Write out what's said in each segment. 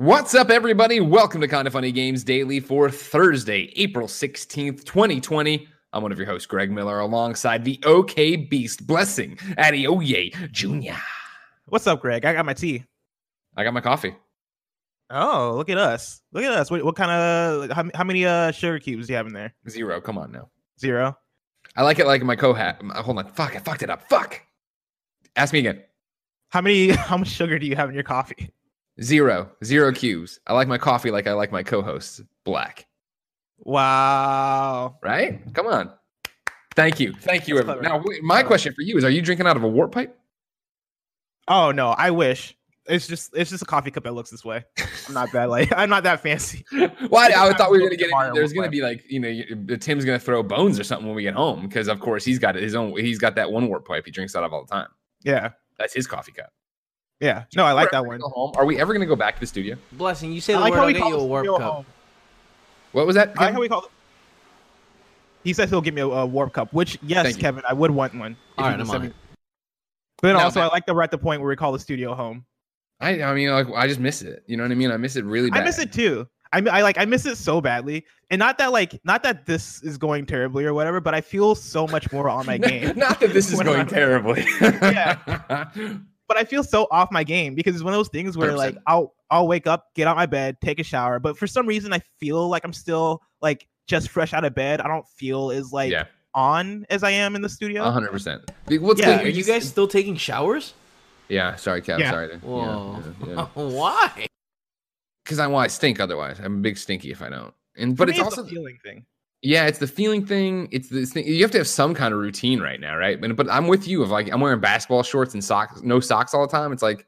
What's up, everybody? Welcome to Kind of Funny Games Daily for Thursday, April 16th, 2020. I'm one of your hosts, Greg Miller, alongside the OK Beast Blessing, Adeoye Jr. What's up, Greg? I got my tea. I got my coffee. Oh, look at us. Look at us. What, what kind of, how, how many uh, sugar cubes do you have in there? Zero. Come on now. Zero. I like it like my co hat. Hold on. Fuck. I fucked it up. Fuck. Ask me again. How many, how much sugar do you have in your coffee? Zero. Zero cubes. I like my coffee like I like my co hosts, black. Wow. Right? Come on. Thank you. Thank you. Everyone. Now, my question for you is Are you drinking out of a warp pipe? Oh no, I wish. It's just it's just a coffee cup that looks this way. I'm not that like I'm not that fancy. Well, I, I thought we were going to get Mario there's going to be like, you know, you- Tim's going to throw bones or something when we get home because, of course, he's got his own, he's got that one warp pipe he drinks out of all the time. Yeah. That's his coffee cup. Yeah. No, I like that ever one. go home. Are we ever going to go back to the studio? Blessing, you say I the like word, how I'll we get call you a warp cup. home. What was that? I like how we call it. He says he'll give me a, a warp cup, which yes, Thank you. Kevin, I would want one. if All you right, would I'm on me- it. But No, also, man. I like that we're at the point where we call the studio home. I, I mean, like, I just miss it. You know what I mean? I miss it really bad. I miss it too. I mean, I like I miss it so badly, and not that like not that this is going terribly or whatever, but I feel so much more on my game. Not that this is going I'm- terribly. Yeah. But I feel so off my game because it's one of those things where 100%. like I'll I'll wake up, get out my bed, take a shower, but for some reason I feel like I'm still like just fresh out of bed. I don't feel as like yeah, on as I am in the studio. 100%. What's Yeah, the- Are you guys still taking showers? Yeah, sorry, Kev. Yeah. Sorry. Whoa. Yeah, Why? Because I, well, I stink otherwise. I'm a big stinky if I don't. And but me, it's the also feeling thing. Yeah, it's the feeling thing. It's this thing. You have to have some kind of routine right now, right? But, but I'm with you. Of like, I'm wearing basketball shorts and socks, no socks all the time. It's like,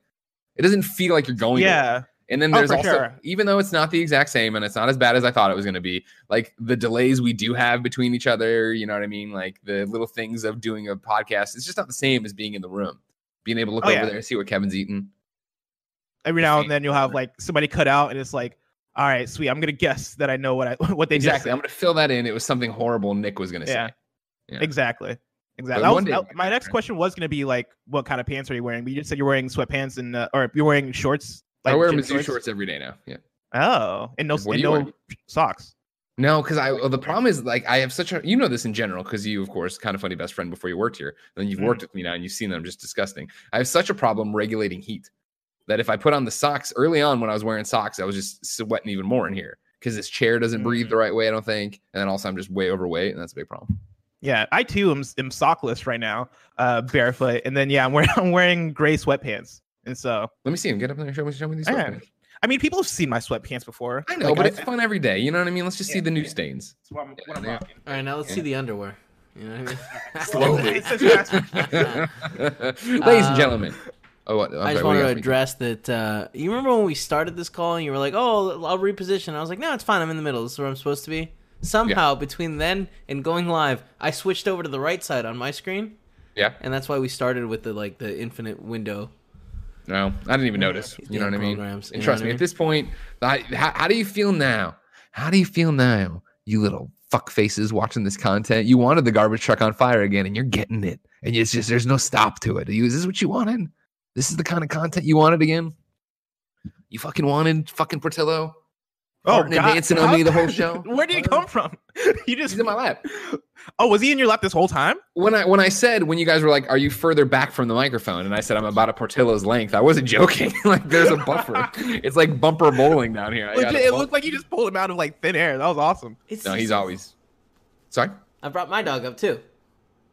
it doesn't feel like you're going. Yeah, And then Oh, there's for also, sure. even though it's not the exact same and it's not as bad as I thought it was going to be, like the delays we do have between each other. You know what I mean? Like the little things of doing a podcast. It's just not the same as being in the room, being able to look Oh, over yeah. there and see what Kevin's eating. every now and then you'll have like somebody cut out, and it's like, all right, sweet. I'm gonna guess that I know what I what they Exactly. I'm going to fill that in. It was something horrible Nick was going to Yeah. say. Yeah. Exactly. Exactly. But That one was, day we my next question was gonna be like, what kind of pants are you wearing? But you just said you're wearing sweatpants and uh, or you're wearing shorts. I wear Mizzou shorts every day now. Yeah. Oh, and no, and no socks. No, because I well, the problem is like I have such a you know this in general because you of course kind of funny best friend before you worked here. Then you've Mhm. worked with me now and you've seen that I'm just disgusting. I have such a problem regulating heat that if I put on the socks early on when I was wearing socks, I was just sweating even more in here because this chair doesn't breathe Mm. the right way. I don't think, and then also I'm just way overweight and that's a big problem. Yeah, I too am, am sockless right now, uh, barefoot, and then yeah, I'm wearing I'm wearing gray sweatpants, and so Let me see him get up there. Show me, show me these. Sweatpants. I mean, people have seen my sweatpants before. I know, Like, but I- it's fun every day. You know what I mean? Let's just see the new yeah. stains. What I'm, what I'm Yeah. All right, now let's see the underwear. You know what I mean? Slowly. It's such fast- Ladies and Um, gentlemen. Oh? I just wanted to you got for me? address that. Uh, you remember when we started this call and you were like, "Oh, I'll reposition." I was like, "No, it's fine. I'm in the middle. This is where I'm supposed to be." Somehow, between then and going live, I switched over to the right side on my screen, Yeah. and that's why we started with the like the infinite window. No, I didn't even notice. You know what I mean? programs, And trust what I me, mean? at this point, I, how, how do you feel now? How do you feel now, you little fuck faces watching this content? You wanted the garbage truck on fire again, and you're getting it. And it's just there's no stop to it. You, is this what you wanted? This is the kind of content you wanted again? You fucking wanted fucking Portillo? Oh, farting and God. dancing on me the whole show? Where did he come from? you just He's in my lap. oh, was he in your lap this whole time? When I when I said when you guys were like, "Are you further back from the microphone?" and I said I'm about a Portillo's length, I wasn't joking. like there's a buffer. it's like bumper bowling down here. Legit, it bump- looked like you just pulled him out of like thin air. That was awesome. It's No, just- he's always. Sorry. I brought my dog up too.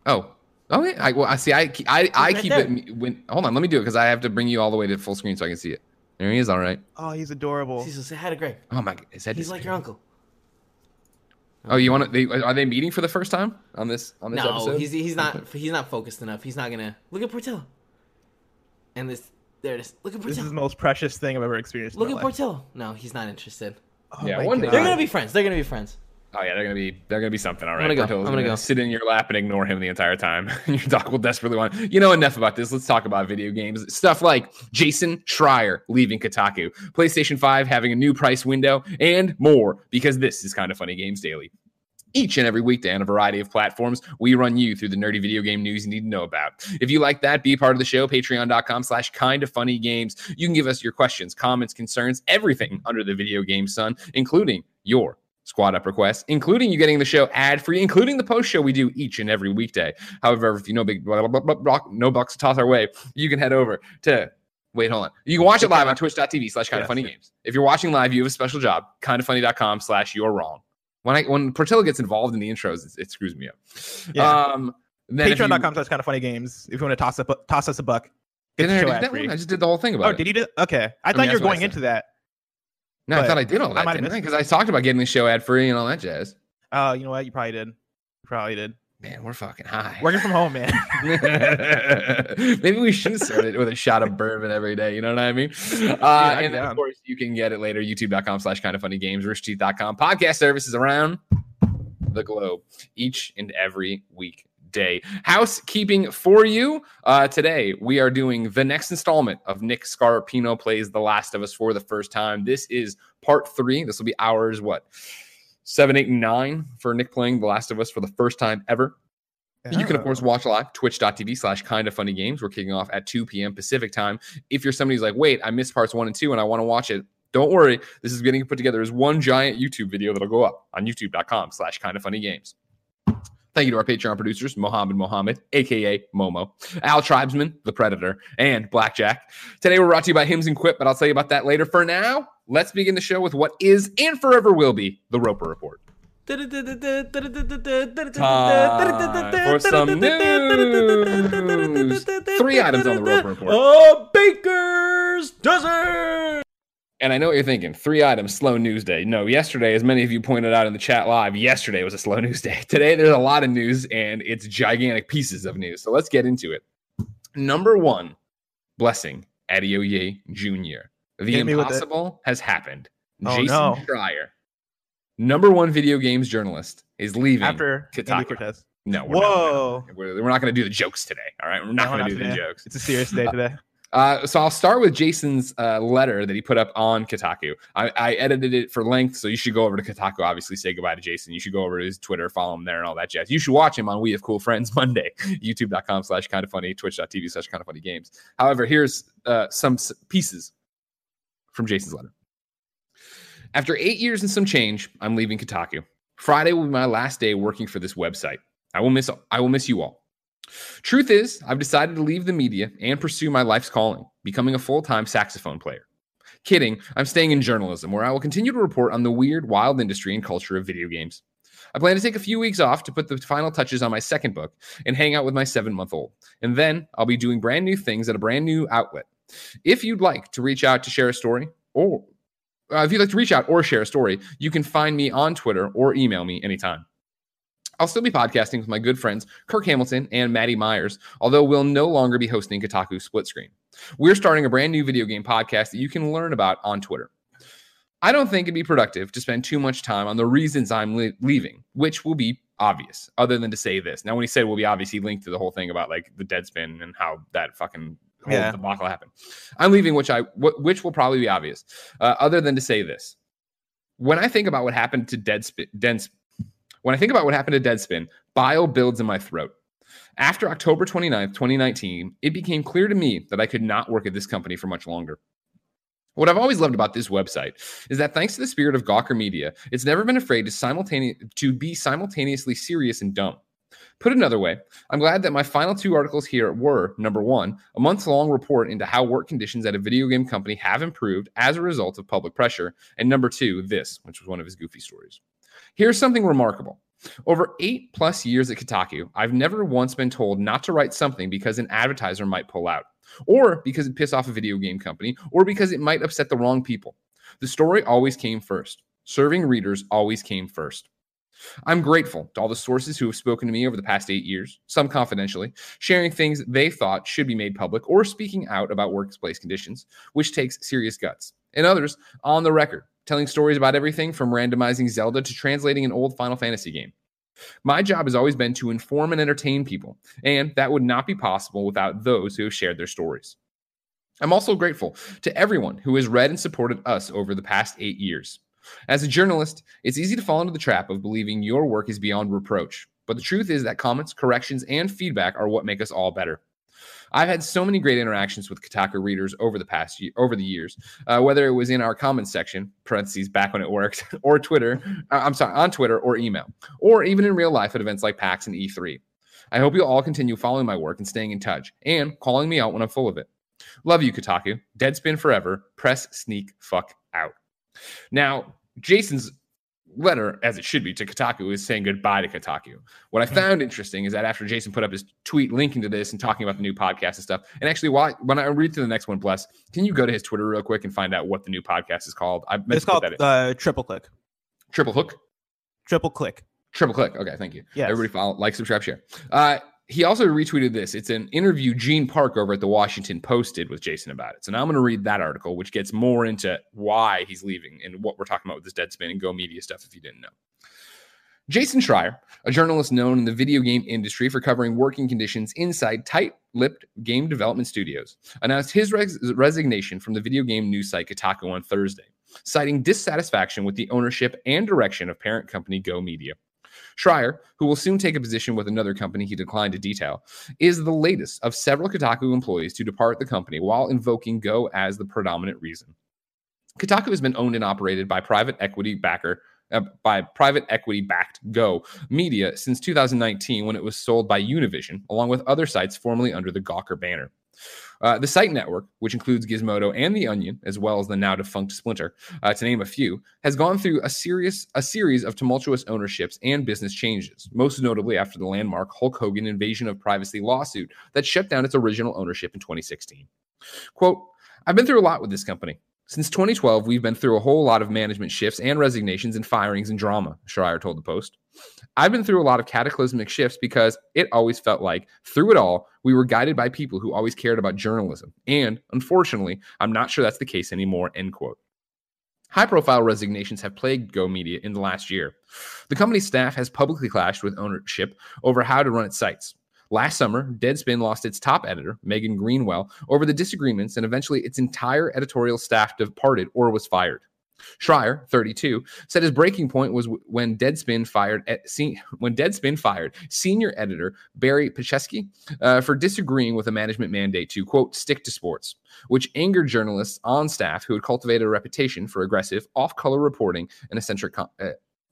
Oh. Oh yeah. I, well, I see. I I, I right keep there. it when. Hold on. Let me do it because I have to bring you all the way to full screen so I can see it. There he is. All right. Oh, he's adorable. Cecil, say hi to Greg. Oh my. God. Is He's like your uncle. Oh, you want to? They, are they meeting for the first time on this on this No, episode? he's he's not he's not focused enough. He's not gonna look at Portillo. And this there it is. Look at Portillo. This is Portillo. the most precious thing I've ever experienced. in Look my at life. Portillo. No, he's not interested. Oh Yeah, my one day- They're gonna be friends. They're gonna be friends. Oh yeah, they're gonna be they're gonna be something. All right, gonna go. Portillo's I'm gonna go. sit in your lap and ignore him the entire time. your dog will desperately want. You know enough about this. Let's talk about video games stuff like Jason Schreier leaving Kotaku, PlayStation Five having a new price window, and more. Because this is kind of funny games daily. each and every weekday on a variety of platforms. We run you through the nerdy video game news you need to know about. If you like that, be part of the show, patreon.com slash kind of funny games. You can give us your questions, comments, concerns, everything under the video game sun, including your squad up requests, including you getting the show ad free, including the post show we do each and every weekday. However, if you know big blah, blah, blah, no bucks to toss our way, you can head over to wait, hold on. You can watch it live on twitch.tv slash kind of funny games. If you're watching live, you have a special job, kindoffunny.com slash you're wrong. When I when Portillo gets involved in the intros, it, it screws me up. Yeah. Um Patreon.com slash kind of funny games. If you want to toss up toss us a buck. Get the I show already do that ad-free. one? I just did the whole thing about Oh, it. did you do? Okay, I thought mean, you were I going into that. No, I thought I did all that, didn't I? Because I talked about getting the show ad free and all that jazz. Oh, you know what? You probably did. You probably did. Man, we're fucking high. Working from home, man. Maybe we should start it with a shot of bourbon every day. You know what I mean? Uh, and then, of course, you can get it later. YouTube.com slash kind of funny games, roosterteeth.com. Podcast services around the globe each and every week. Day housekeeping for you uh, today. We are doing the next installment of Nick Scarpino plays The Last of Us for the first time. This is part three. This will be hours what seven, eight, and nine for Nick playing The Last of Us for the first time ever. You can, of course, watch live, twitch.tv slash kind of funny games. We're kicking off at 2 p.m. Pacific time. If you're somebody who's like, wait, I missed parts one and two and I want to watch it, don't worry. This is getting put together as one giant YouTube video that'll go up on youtube.com slash kind of funny games. Thank you to our Patreon producers, Mohammed Mohammed, aka Momo, Al Tribesman, the Predator, and Blackjack. Today we're brought to you by Hims and Quip, but I'll tell you about that later. For now, let's begin the show with what is and forever will be the Roper Report. Time for some news. Three items on the Roper Report. A baker's dozen. And I know what you're thinking. Three items, slow news day. No, yesterday, as many of you pointed out in the chat live, yesterday was a slow news day. Today, there's a lot of news and it's gigantic pieces of news. So let's get into it. Number one, blessing Adeoye Jr. The Hit me with it. impossible has happened. Oh, Jason no. Schreier, number one video games journalist, is leaving. After Kotaku. No, we're Whoa. not. We're, we're not going to do the jokes today. All right, we're not No, going to do the jokes. It's a serious day today. Uh, so I'll start with Jason's uh, letter that he put up on Kotaku. I, I edited it for length, so you should go over to Kotaku. Obviously, say goodbye to Jason. You should go over to his Twitter, follow him there, and all that jazz. You should watch him on We Have Cool Friends Monday, YouTube.com slash kind of funny, Twitch.tv slash kind of funny games. However, here's uh, some pieces from Jason's letter. After eight years and some change, I'm leaving Kotaku. Friday will be my last day working for this website. I will miss I will miss you all. Truth is, I've decided to leave the media and pursue my life's calling, becoming a full-time saxophone player. Kidding, I'm staying in journalism where I will continue to report on the weird, wild industry and culture of video games. I plan to take a few weeks off to put the final touches on my second book and hang out with my seven month old. And then I'll be doing brand new things at a brand new outlet. If you'd like to reach out to share a story, or uh, if you'd like to reach out or share a story, you can find me on Twitter or email me anytime. I'll still be podcasting with my good friends Kirk Hamilton and Maddie Myers, although we'll no longer be hosting Kotaku Split Screen. We're starting a brand new video game podcast that you can learn about on Twitter. I don't think it'd be productive to spend too much time on the reasons I'm le- leaving, which will be obvious, other than to say this. Now, when he said will be obvious, he linked to the whole thing about like the Deadspin and how that fucking whole Yeah. debacle happened. I'm leaving, which I which will probably be obvious, uh, other than to say this. When I think about what happened to Deadspin, Dens- when I think about what happened to Deadspin, bile builds in my throat. After October 29th, 2019, it became clear to me that I could not work at this company for much longer. What I've always loved about this website is that thanks to the spirit of Gawker Media, it's never been afraid to to be simultaneously serious and dumb. Put another way, I'm glad that my final two articles here were number one, a month long report into how work conditions at a video game company have improved as a result of public pressure, and number two, this, which was one of his goofy stories. Here's something remarkable. Over eight plus years at Kotaku, I've never once been told not to write something because an advertiser might pull out, or because it piss off a video game company, or because it might upset the wrong people. The story always came first. Serving readers always came first. I'm grateful to all the sources who have spoken to me over the past eight years, some confidentially, sharing things they thought should be made public or speaking out about workplace conditions, which takes serious guts, and others on the record, telling stories about everything from randomizing Zelda to translating an old Final Fantasy game. My job has always been to inform and entertain people, and that would not be possible without those who have shared their stories. I'm also grateful to everyone who has read and supported us over the past eight years. As a journalist, it's easy to fall into the trap of believing your work is beyond reproach. But the truth is that comments, corrections, and feedback are what make us all better. I've had so many great interactions with Kotaku readers over the past year, over the years, uh, whether it was in our comments section (parentheses back when it worked) or Twitter. Uh, I'm sorry, on Twitter or email, or even in real life at events like PAX and E3. I hope you'll all continue following my work and staying in touch, and calling me out when I'm full of it. Love you, Kotaku. Deadspin forever. Press sneak fuck out. Now, Jason's letter, as it should be, to Kotaku is saying goodbye to Kotaku. What I Hmm. found interesting is that after Jason put up his tweet linking to this and talking about the new podcast and stuff, and actually, while I, when I read through the next one, bless, can you go to his Twitter real quick and find out what the new podcast is called? I meant It's called uh, Triple Click. Triple Hook. Triple Click. Triple click. Okay, thank you. Yes. Everybody follow, like, subscribe, share. Uh, he also retweeted this. It's an interview Gene Park over at the Washington Post did with Jason about it. So now I'm going to read that article, which gets more into why he's leaving and what we're talking about with this Deadspin and Go Media stuff, if you didn't know. Jason Schreier, a journalist known in the video game industry for covering working conditions inside tight lipped game development studios, announced his res- resignation from the video game news site Kotaku on Thursday, citing dissatisfaction with the ownership and direction of parent company Go Media. Schreier, who will soon take a position with another company he declined to detail, is the latest of several Kotaku employees to depart the company while invoking Go as the predominant reason. Kotaku has been owned and operated by private equity backer uh, by private equity backed Go Media since 2019 when it was sold by Univision, along with other sites formerly under the Gawker banner. Uh, the site network, which includes Gizmodo and The Onion, as well as the now defunct Splinter, uh, to name a few, has gone through a serious a series of tumultuous ownerships and business changes. Most notably after the landmark Hulk Hogan invasion of privacy lawsuit that shut down its original ownership in 2016. "Quote: I've been through a lot with this company. Since 2012, we've been through a whole lot of management shifts and resignations and firings and drama." Schreier told the Post. I've been through a lot of cataclysmic shifts because it always felt like, through it all, we were guided by people who always cared about journalism. And unfortunately, I'm not sure that's the case anymore. End quote. High profile resignations have plagued Go Media in the last year. The company's staff has publicly clashed with ownership over how to run its sites. Last summer, Deadspin lost its top editor, Megan Greenwell, over the disagreements, and eventually its entire editorial staff departed or was fired. Schreier, 32, said his breaking point was when Deadspin fired se- when Deadspin fired senior editor Barry Petchesky uh, for disagreeing with a management mandate to quote stick to sports, which angered journalists on staff who had cultivated a reputation for aggressive, off-color reporting and eccentric. Uh,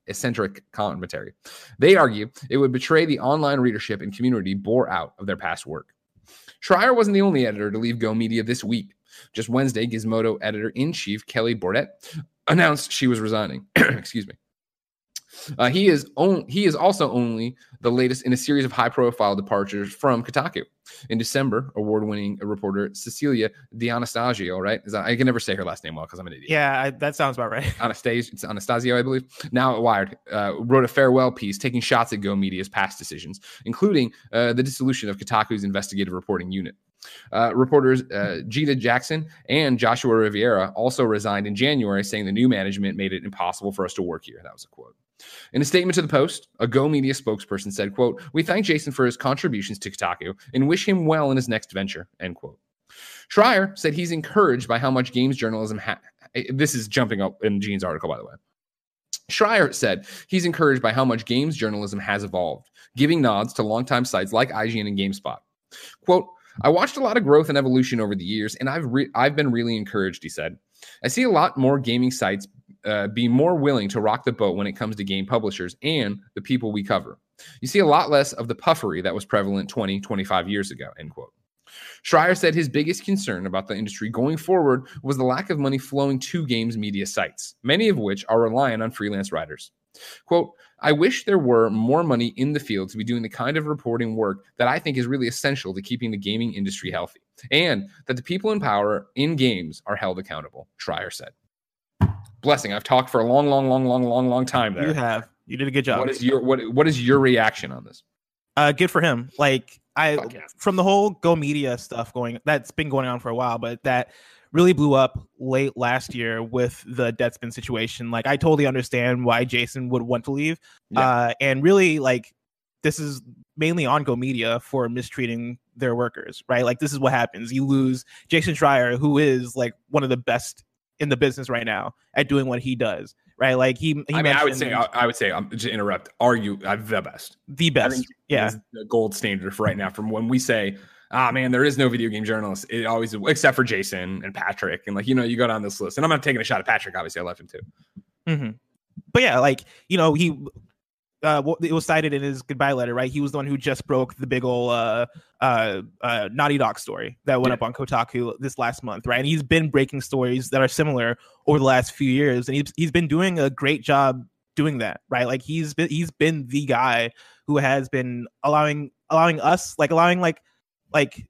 Eccentric commentary. They argue it would betray the online readership and community bore out of their past work. Schreier wasn't the only editor to leave Go Media this week. Just Wednesday, Gizmodo editor in chief Kelly Bourdet announced she was resigning. Excuse me. Uh, he is on, he is also only the latest in a series of high-profile departures from Kotaku. In December, award-winning reporter Cecilia D'Anastasio, right? Is that, I can never say her last name well because I'm an idiot. Yeah, I, that sounds about right. Anastasio, it's Anastasio, I believe. Now at Wired, uh, wrote a farewell piece taking shots at Go Media's past decisions, including uh, the dissolution of Kotaku's investigative reporting unit. Uh, reporters uh, Gita Jackson and Joshua Rivera also resigned in January, saying the new management made it impossible for us to work here. That was a quote. In a statement to the Post, a Go Media spokesperson said, quote, We thank Jason for his contributions to Kotaku and wish him well in his next venture, end quote. Schreier said he's encouraged by how much games journalism ha- eh, this is jumping up in Gene's article, by the way. Schreier said he's encouraged by how much games journalism has evolved, giving nods to longtime sites like IGN and GameSpot. Quote, I watched a lot of growth and evolution over the years, and I've re- I've been really encouraged. He said, I see a lot more gaming sites uh, be more willing to rock the boat when it comes to game publishers and the people we cover. You see a lot less of the puffery that was prevalent 20, 25 years ago. End quote. Schreier said his biggest concern about the industry going forward was the lack of money flowing to games media sites, many of which are reliant on freelance writers. Quote, I wish there were more money in the field to be doing the kind of reporting work that I think is really essential to keeping the gaming industry healthy, and that the people in power in games are held accountable, Schreier said. Blessing, I've talked for a long, long, long, long, long, long time there. You have. You did a good job. What is your what what is your reaction on this? Uh, good for him. Like I yeah. from the whole Go Media stuff going that's been going on for a while, but that really blew up late last year with the Deadspin situation. Like I totally understand why Jason would want to leave. Yeah. Uh, and really like this is mainly on Go Media for mistreating their workers, right? Like this is what happens. You lose Jason Schreier, who is like one of the best in the business right now at doing what he does, right? Like he, he I mean, I would say, I, I would say, um, to interrupt, argue uh, the best. the best. Yeah, the gold standard for right now. From when we say, ah, man, there is no video game journalist. It always, except for Jason and Patrick, and like you know, you go down this list, and I'm not taking a shot at Patrick. Obviously, I love him too. hmm But yeah, like you know, he uh, it was cited in his goodbye letter, right? He was the one who just broke the big old uh, uh, uh, Naughty Dog story that went Yeah. up on Kotaku this last month, right? And he's been breaking stories that are similar over the last few years, and he's he's been doing a great job doing that, right? Like he's been he's been the guy who has been allowing allowing us like allowing like like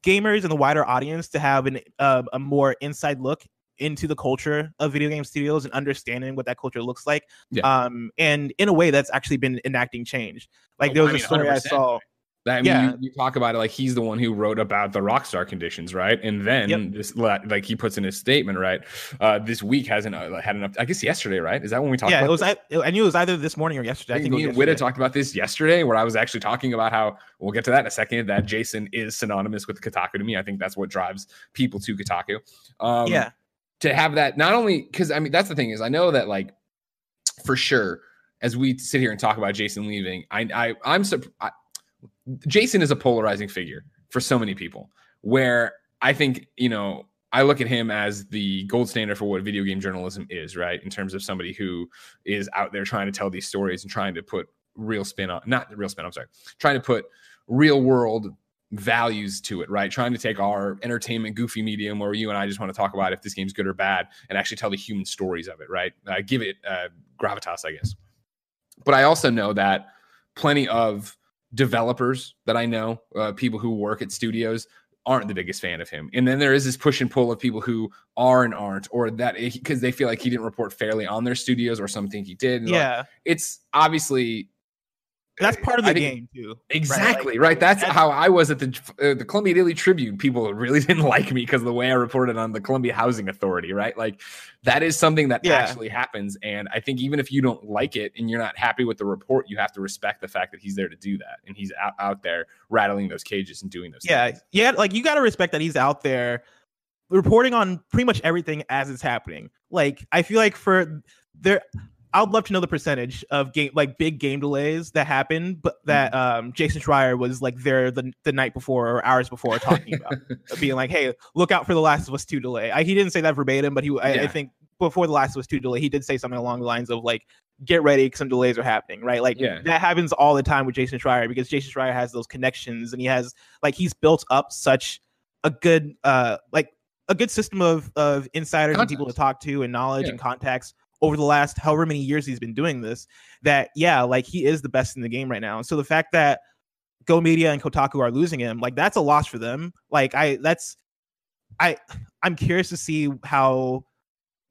gamers and the wider audience to have an uh, a more inside look into the culture of video game studios and understanding what that culture looks like. Yeah. Um, and in a way that's actually been enacting change. Like Oh, there was I a mean, story I 100%. saw. That, I mean, Yeah. you, you talk about it like he's the one who wrote about the Rockstar conditions, right? And then Yep. this, like he puts in his statement, right? Uh, this week hasn't uh, had enough. I guess yesterday, right? Is that when we talked? Yeah, about it was. I, I knew it was either this morning or yesterday. I I think think me and Whitta talked about this yesterday, where I was actually talking about how we'll get to that in a second. That Jason is synonymous with Kotaku to me. I think that's what drives people to Kotaku. Um, yeah, to have that not only because I mean that's the thing is I know that like for sure as we sit here and talk about Jason leaving, I I I'm surp- I, Jason is a polarizing figure for so many people. Where I think you know I look at him as the gold standard for what video game journalism is, right? In terms of somebody who is out there trying to tell these stories and trying to put real spin on, not real spin. I'm sorry, trying to put real world values to it, right? Trying to take our entertainment goofy medium where you and I just want to talk about if this game's good or bad and actually tell the human stories of it, right? Uh, give it uh, gravitas, I guess. But I also know that plenty of developers that I know, uh, people who work at studios, aren't the biggest fan of him. And then there is this push and pull of people who are and aren't, or that because they feel like he didn't report fairly on their studios or something he did. And, like, yeah. it's obviously That's part of the think- game too. Exactly Like, right. That's, that's- how I was at the uh, the Columbia Daily Tribune. People really didn't like me because the way I reported on the Columbia Housing Authority. Right, like that is something that Yeah. actually happens. And I think even if you don't like it and you're not happy with the report, you have to respect the fact that he's there to do that and he's out, out there rattling those cages and doing those. Yeah, things. yeah. Like you got to respect that he's out there reporting on pretty much everything as it's happening. Like I feel like for there, I'd love to know the percentage of game like big game delays that happen, but that Mm-hmm. um Jason Schreier was like there the the night before or hours before talking about, being like, "Hey, look out for the Last of Us two delay." I, he didn't say that verbatim, but he I, I think before the Last of Us two delay, he did say something along the lines of like. Get ready, because some delays are happening, right? Like Yeah. that happens all the time with Jason Schreier because Jason Schreier has those connections and he has like he's built up such a good uh like a good system of of insiders and people to talk to and knowledge Yeah. and contacts over the last however many years he's been doing this that yeah like he is the best in the game right now and so the fact that go media and kotaku are losing him like that's a loss for them like i that's i i'm curious to see how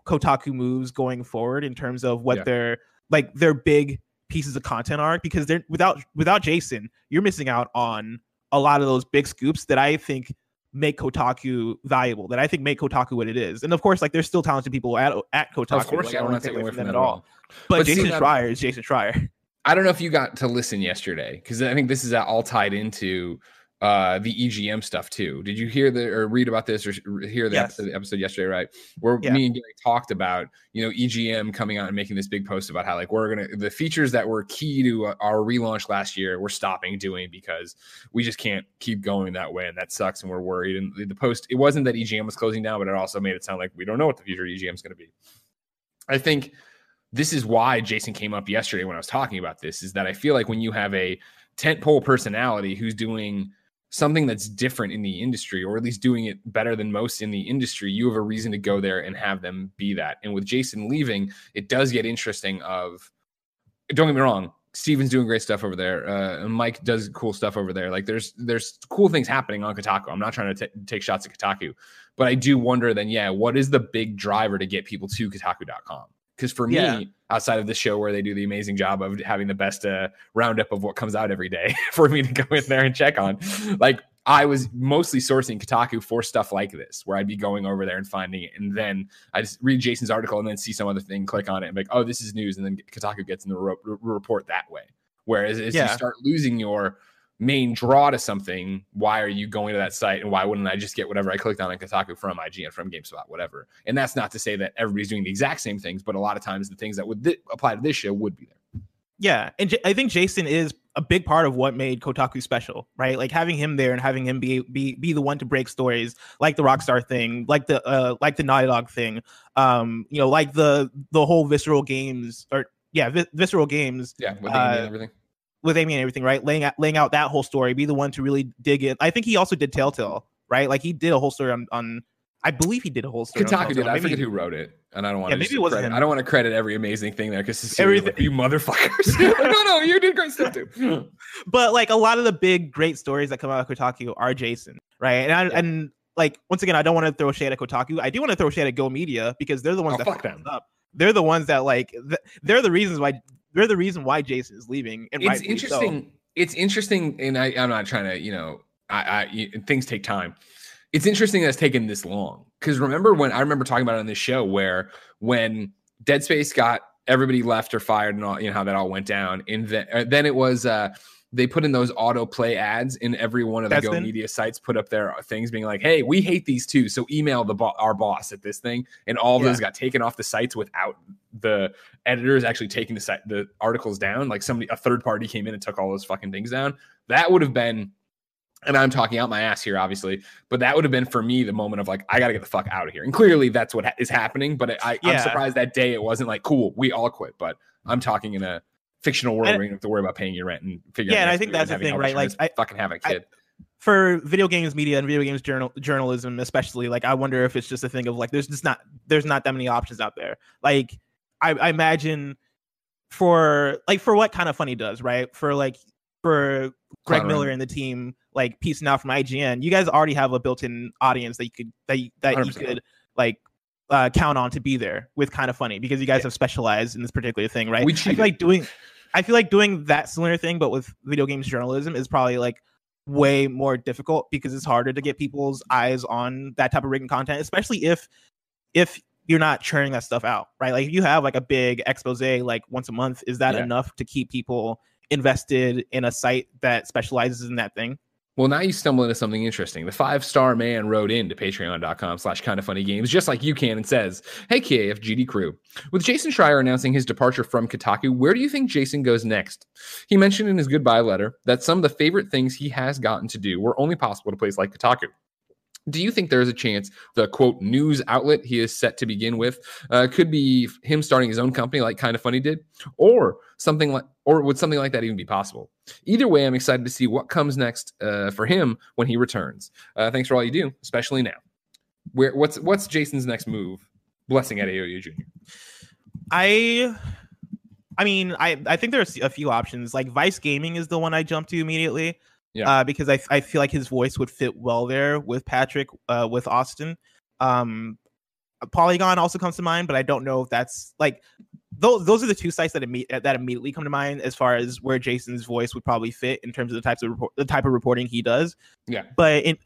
kotaku moves going forward in terms of what Yeah. their like their big pieces of content are because they're without without jason you're missing out on a lot of those big scoops that i think make kotaku valuable that i think make kotaku what it is. And of course like there's still talented people at at kotaku Of course, like, I don't not take taking away from them at all. but, But jason that- schreier is jason schreier. I don't know if you got to listen yesterday because I think this is all tied into uh the EGM stuff too. Did you hear the or read about this or hear the Yes. episode, episode yesterday? Right, where Yeah. me and Gary talked about you know EGM coming out and making this big post about how like we're gonna the features that were key to our relaunch last year we're stopping doing because we just can't keep going that way and that sucks and we're worried. And the, the post it wasn't that EGM was closing down, but it also made it sound like we don't know what the future of EGM is going to be. I think this is why Jason came up yesterday when I was talking about this is that I feel like when you have a tentpole personality who's doing something that's different in the industry or at least doing it better than most in the industry you have a reason to go there and have them be that. And with jason leaving it does get interesting of don't get me wrong steven's doing great stuff over there uh, mike does cool stuff over there. Like there's there's cool things happening on kotaku. I'm not trying to ta- take shots at kotaku but i do wonder then yeah what is the big driver to get people to kotaku.com because for Yeah. me outside of the show where they do the amazing job of having the best uh, roundup of what comes out every day for me to go in there and check on like i was mostly sourcing kotaku for stuff like this where i'd be going over there and finding it and then i just read jason's article and then see some other thing click on it and be like oh this is news and then kotaku gets in the ro- report that way whereas as Yeah. you start losing your main draw to something, why are you going to that site? And why wouldn't I just get whatever I clicked on in Kotaku from IGN, from GameSpot, whatever? And that's not to say that everybody's doing the exact same things, but a lot of times the things that would th- apply to this show would be there. Yeah, and J- I think Jason is a big part of what made Kotaku special, right? Like having him there and having him be be be the one to break stories, like the Rockstar thing, like the uh like the Naughty Dog thing, um, you know, like the the whole Visceral Games or yeah, Vi- Visceral Games Yeah, with Uh, and everything. With Amy and everything, right? Laying out laying out that whole story, be the one to really dig in. I think he also did Telltale, right? Like he did a whole story on on. I believe he did a whole story. Kotaku did. Telltale. I forget who wrote it, and I don't want Yeah, to. maybe it wasn't credit. I don't want to credit every amazing thing there because Everything- like, you motherfuckers. No, no, you did great stuff too. but like a lot of the big great stories that come out of Kotaku are Jason, right? And I, Yeah. and like once again, I don't want to throw shade at Kotaku. I do want to throw shade at Go Media because they're the ones Oh, that fuck them. up. They're the ones that like th- they're the reasons why they're the reason why Jason is leaving. And it's rightfully so. interesting. It's interesting, and I, I'm not trying to, you know, I, I things take time. It's interesting that it's taken this long because remember when I remember talking about it on this show where when Deadspin got everybody left or fired and all, you know how that all went down, and then uh, then it was uh they put in those autoplay ads in every one of the That's Go been- Media sites, put up their things being like, "Hey, we hate these too, so email the bo- our boss at this thing," and all of Yeah. those got taken off the sites without the editors actually taking the site the articles down. Like somebody, a third party came in and took all those fucking things down. That would have been, and I'm talking out my ass here, obviously, but that would have been for me the moment of like, I got to get the fuck out of here. And clearly that's what ha- is happening. But I, I'm Yeah. surprised that day it wasn't like, cool, we all quit. But I'm talking in a fictional world And- where you don't have to worry about paying your rent and figuring. Yeah, and out I think that's the thing, right? Like, I- fucking have a I- kid. for video games media and video games journal journalism especially like i wonder if it's just a thing of like there's just not there's not that many options out there like i, I imagine for like for what kind of funny does right for like for greg Clown miller Run. and the team like piecing out from ign you guys already have a built-in audience that you could that you, that you 100%. could like uh, count on to be there with kind of funny because you guys have specialized in this particular thing right We i feel like doing i feel like doing that similar thing but with video games journalism is probably like way more difficult because it's harder to get people's eyes on that type of written content, especially if if you're not churning that stuff out, right? Like if you have like a big expose like once a month, is that Yeah. enough to keep people invested in a site that specializes in that thing? Well, now you stumble into something interesting. The five star man wrote in to patreon.com slash kind of funny games, just like you can, and says, Hey, KFGD crew. With Jason Schreier announcing his departure from Kotaku, where do you think Jason goes next? He mentioned in his goodbye letter that some of the favorite things he has gotten to do were only possible at a place like Kotaku. Do you think there is a chance the quote news outlet he is set to begin with uh, could be him starting his own company like Kind of Funny did, or something like, or would something like that even be possible? Either way, I'm excited to see what comes next uh, for him when he returns. Uh, thanks for all you do, especially now. Where what's what's Jason's next move? Blessing Adeoye Junior. I I mean, I I think there's a few options. Like Vice Gaming is the one I jumped to immediately. Yeah. Uh, because I I feel like his voice would fit well there with Patrick uh with Austin. Um Polygon also comes to mind, but I don't know if that's like those those are the two sites that imme- that immediately come to mind as far as where Jason's voice would probably fit in terms of the types of report, the type of reporting he does. Yeah. But in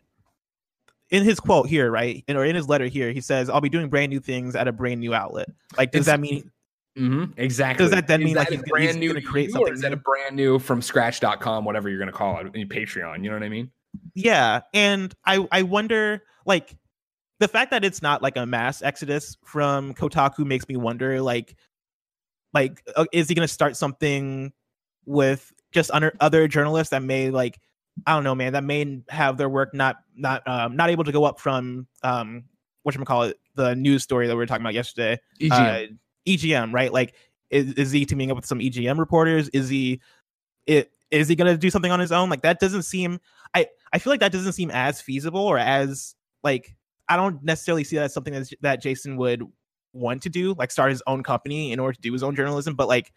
in his quote here, right, in, or in his letter here, he says, "I'll be doing brand new things at a brand new outlet." Like, does It's- that mean Mm-hmm. Exactly. Does that then Is mean, like, a he's gonna- he's gonna create you, something is that a new? brand new from scratch.com, whatever you're going to call it, Patreon? You know what I mean? Yeah, and I I wonder like the fact that it's not like a mass exodus from Kotaku makes me wonder like like uh, is he going to start something with just under other journalists that may like I don't know man that may have their work not not um not able to go up from um what call it the news story that we were talking about yesterday EGM. uh, EGM, right? Like, is, is he teaming up with some EGM reporters? Is he, it, is he going to do something on his own? Like, that doesn't seem. I I feel like that doesn't seem as feasible or as like I don't necessarily see that as something that Jason would want to do, like start his own company in order to do his own journalism. But like,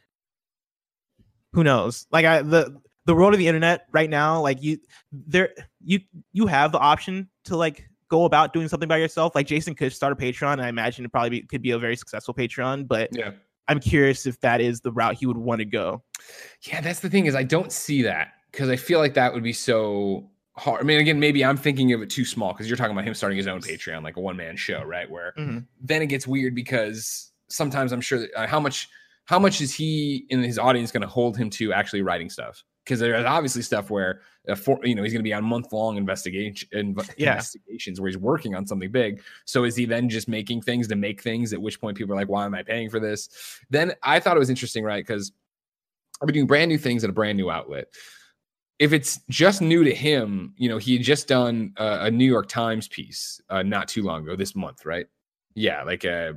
who knows? Like, I the the world of the internet right now, like you there you you have the option to like go about doing something by yourself. Like Jason could start a Patreon. And I imagine it probably be, could be a very successful Patreon, but yeah. I'm curious if that is the route he would want to go. Yeah, that's the thing is I don't see that because I feel like that would be so hard. I mean, again, maybe I'm thinking of it too small because you're talking about him starting his own Patreon, like a one man show, right? Where Mhm. then it gets weird because sometimes I'm sure that, uh, how much how much is he in his audience going to hold him to actually writing stuff? Because there's obviously stuff where uh, for, you know he's going to be on month long investigation inv- Yeah. investigations where he's working on something big. So is he then just making things to make things? At which point people are like, why am I paying for this? Then I thought it was interesting, right? Because I've been doing brand new things at a brand new outlet. If it's just new to him, you know, he had just done a, a New York Times piece uh, not too long ago, this month, right? Yeah, like a,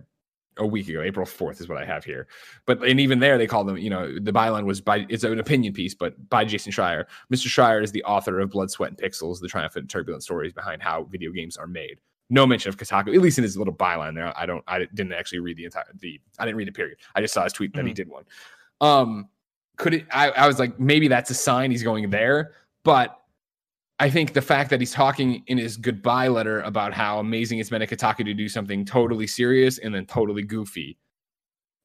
a week ago, April 4th is what I have here. But and even there, they call them, you know, the byline was by it's an opinion piece, but by Jason Schreier. Mr. Schreier is the author of Blood, Sweat, and Pixels, the triumphant and turbulent stories behind how video games are made. No mention of Kotaku, at least in his little byline there. I don't, I didn't actually read the entire the. I didn't read the period. I just saw his tweet that he Mhm. did one. Um, could it? I, I was like, maybe that's a sign he's going there, but I think the fact that he's talking in his goodbye letter about how amazing it's been at Kotaku to do something totally serious and then totally goofy.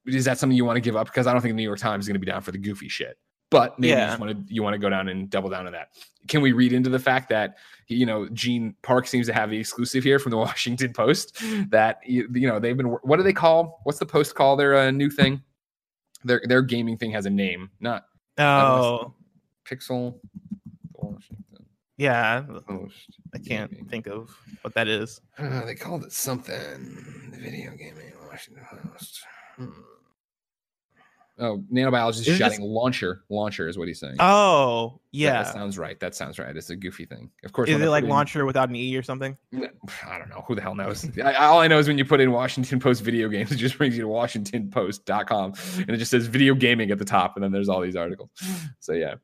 Is that something you want to give up? Because I don't think the New York Times is going to be down for the goofy shit. But maybe you Yeah. just want to you want to go down and double down on that. Can we read into the fact that you know Gene Park seems to have the exclusive here from the Washington Post that you you know they've been what do they call what's the Post call their uh, new thing? Their their gaming thing has a name, not Oh, Pixel yeah. Post. I can't Gaming. think of what that is. Uh, they called it something. The video gaming Washington Post. Hmm. Oh, nanobiologist Is it shouting launcher. Launcher is what he's saying. Oh, yeah. that, sounds right. That sounds right. It's a goofy thing. Of course, Is it like put in- launcher without an E or something? I don't know. Who the hell knows? I, all I know is when you put in Washington Post video games, it just brings you to WashingtonPost.com and it just says video gaming at the top, and then there's all these articles. So yeah.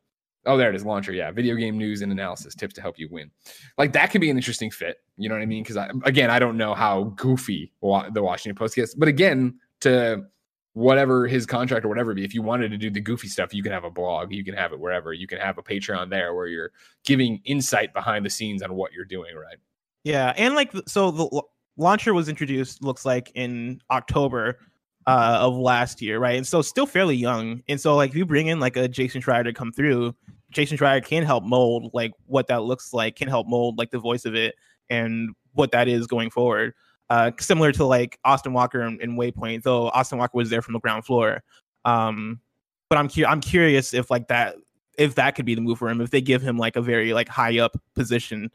Oh, there it is. Launcher. Yeah. Video game news and analysis tips to help you win. Like that could be an interesting fit. You know what I mean? Because again, I don't know how goofy wa- the Washington Post gets, but again, to whatever his contract or whatever be, if you wanted to do the goofy stuff, you can have a blog, you can have it wherever, you can have a Patreon there where you're giving insight behind the scenes on what you're doing, right? Yeah, and like so the launcher was introduced looks like in October uh of last year, right? And so still fairly young. And so like if you bring in like a Jason Schreier to come through, Jason Schreier can help mold like what that looks like, can help mold like the voice of it and what that is going forward. Uh similar to like Austin Walker in, in Waypoint, though Austin Walker was there from the ground floor. Um but I'm cu- I'm curious if like that if that could be the move for him if they give him like a very like high up position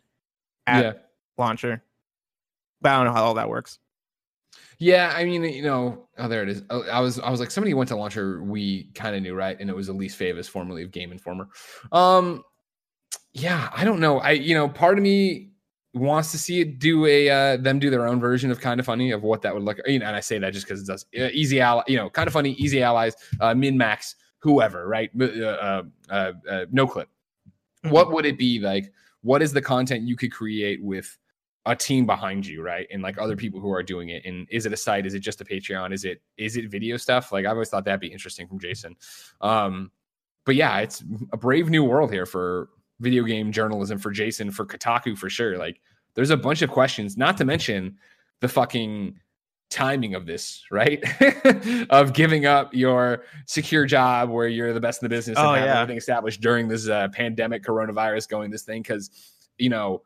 at yeah. launcher. But I don't know how all that works. Yeah, I mean, you know, oh, there it is. Oh, I was, I was like, somebody went to launcher. We kind of knew, right? And it was Elise Favis, formerly of Game Informer. Um, yeah, I don't know. I, you know, part of me wants to see it do a uh, them do their own version of kind of funny of what that would look. You know, and I say that just because it does uh, easy ally. You know, kind of funny, easy allies, uh, min max, whoever, right? Uh, uh, uh, uh, no clip. What would it be like? What is the content you could create with? A team behind you, right? And like other people who are doing it. And is it a site? Is it just a Patreon? Is it is it video stuff? Like I've always thought that'd be interesting from Jason. Um, but yeah, it's a brave new world here for video game journalism for Jason, for Kotaku for sure. Like there's a bunch of questions, not to mention the fucking timing of this, right? of giving up your secure job where you're the best in the business and having yeah. everything established during this uh, pandemic coronavirus going this thing because you know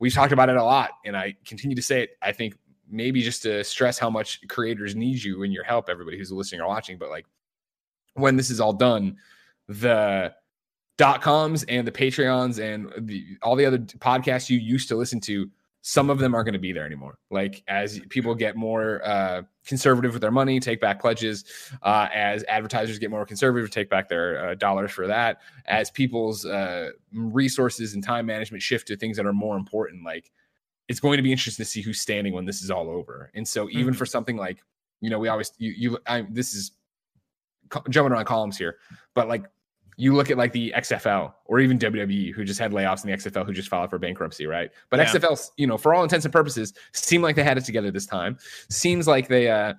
we've talked about it a lot and i continue to say it i think maybe just to stress how much creators need you and your help everybody who's listening or watching but like when this is all done the dot coms and the patreons and the, all the other podcasts you used to listen to some of them aren't going to be there anymore like as people get more uh, conservative with their money take back pledges uh, as advertisers get more conservative take back their uh, dollars for that as people's uh, resources and time management shift to things that are more important like it's going to be interesting to see who's standing when this is all over and so even Mhm. for something like you know we always you, you I, this is co- jumping around columns here but like you look at like the XFL or even WWE who just had layoffs in the XFL who just filed for bankruptcy, right? But Yeah. XFL, you know, for all intents and purposes, seemed like they had it together this time. Seems like they uh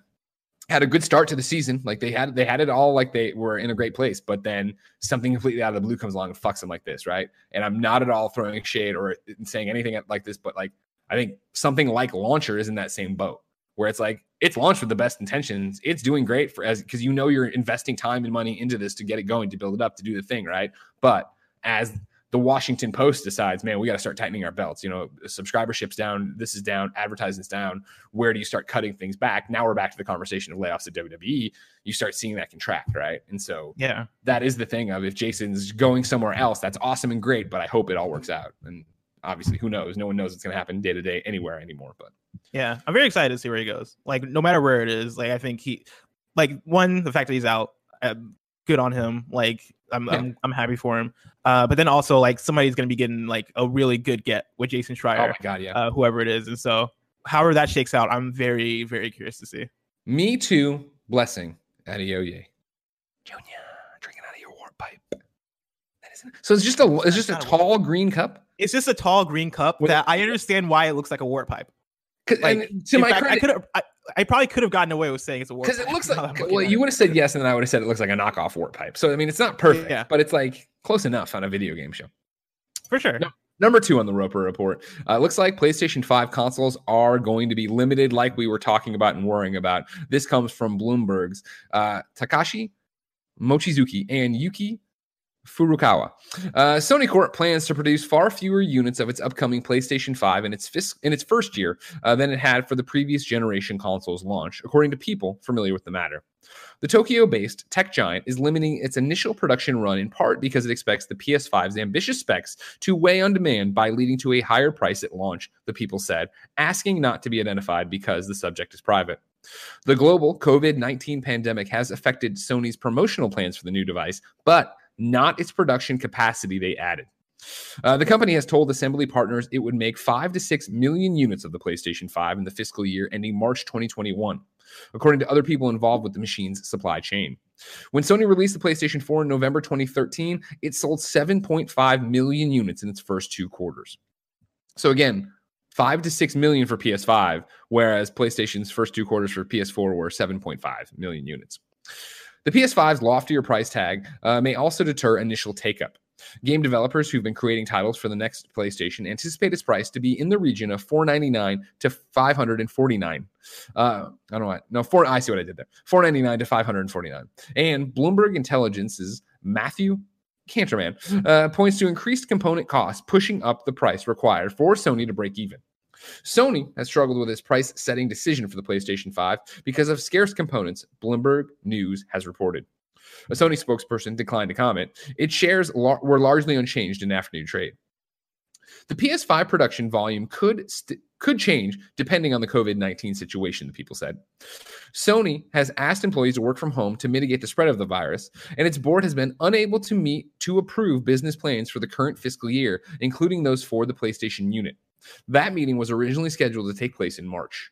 had a good start to the season. Like they had they had it all like they were in a great place, but then something completely out of the blue comes along and fucks them like this, right? And I'm not at all throwing shade or saying anything like this, but like I think something like Launcher is in that same boat where it's like it's launched with the best intentions. It's doing great for as because you know you're investing time and money into this to get it going, to build it up, to do the thing, right? But as the Washington Post decides, man, we got to start tightening our belts. You know, subscribership's down, this is down, advertising's down. Where do you start cutting things back? Now we're back to the conversation of layoffs at WWE. You start seeing that contract, right? And so, yeah, that is the thing of if Jason's going somewhere else, that's awesome and great, but I hope it all works out. And obviously, who knows? No one knows what's going to happen day to day anywhere anymore. But yeah, I'm very excited to see where he goes. Like, no matter where it is, like I think he, like one, the fact that he's out, uh, good on him. Like I'm, yeah. I'm, I'm happy for him. Uh, but then also like somebody's gonna be getting like a really good get with Jason Schreier. Oh my god, yeah. Uh, whoever it is, and so however that shakes out, I'm very, very curious to see. Me too. Blessing Adeoye. Junior, drinking out of your warp pipe. That isn't. So it's just a it's just a tall green cup. It's just a tall green cup With, that I understand why it looks like a warp pipe. Like, to my fact, credit, I could have. I probably could have gotten away with saying it's a warp because it looks like well, you would have said yes, and then I would have said it looks like a knockoff warp pipe. So I mean, it's not perfect, yeah. but it's like close enough on a video game show. For sure. No, number two on the Roper report. Uh, looks like PlayStation 5 consoles are going to be limited, like we were talking about and worrying about. This comes from Bloomberg's uh, Takashi Mochizuki and Yuki Furukawa. Uh, Sony Corp plans to produce far fewer units of its upcoming PlayStation 5 in its fis- in its first year uh, than it had for the previous generation console's launch, according to people familiar with the matter. The Tokyo-based tech giant is limiting its initial production run in part because it expects the PS5's ambitious specs to weigh on demand by leading to a higher price at launch, the people said, asking not to be identified because the subject is private. The global COVID 19 pandemic has affected Sony's promotional plans for the new device, but not its production capacity they added. Uh, the company has told assembly partners it would make five to six million units of the PlayStation 5 in the fiscal year ending March 2021, according to other people involved with the machine's supply chain. When Sony released the PlayStation 4 in November 2013, it sold 7.5 million units in its first two quarters. So again, five to six million for PS5, whereas PlayStation's first two quarters for PS4 were 7.5 million units. The PS5's loftier price tag uh, may also deter initial take up. Game developers who've been creating titles for the next PlayStation anticipate its price to be in the region of 499 to 549. Uh, I don't know what. No, four. I see what I did there. 499 to 549. And Bloomberg Intelligence's Matthew Kanterman uh, points to increased component costs, pushing up the price required for Sony to break even. Sony has struggled with its price setting decision for the PlayStation 5 because of scarce components, Bloomberg News has reported. A Sony spokesperson declined to comment. Its shares were largely unchanged in afternoon trade. The PS5 production volume could st- could change depending on the COVID 19 situation, the people said. Sony has asked employees to work from home to mitigate the spread of the virus, and its board has been unable to meet to approve business plans for the current fiscal year, including those for the PlayStation unit. That meeting was originally scheduled to take place in March.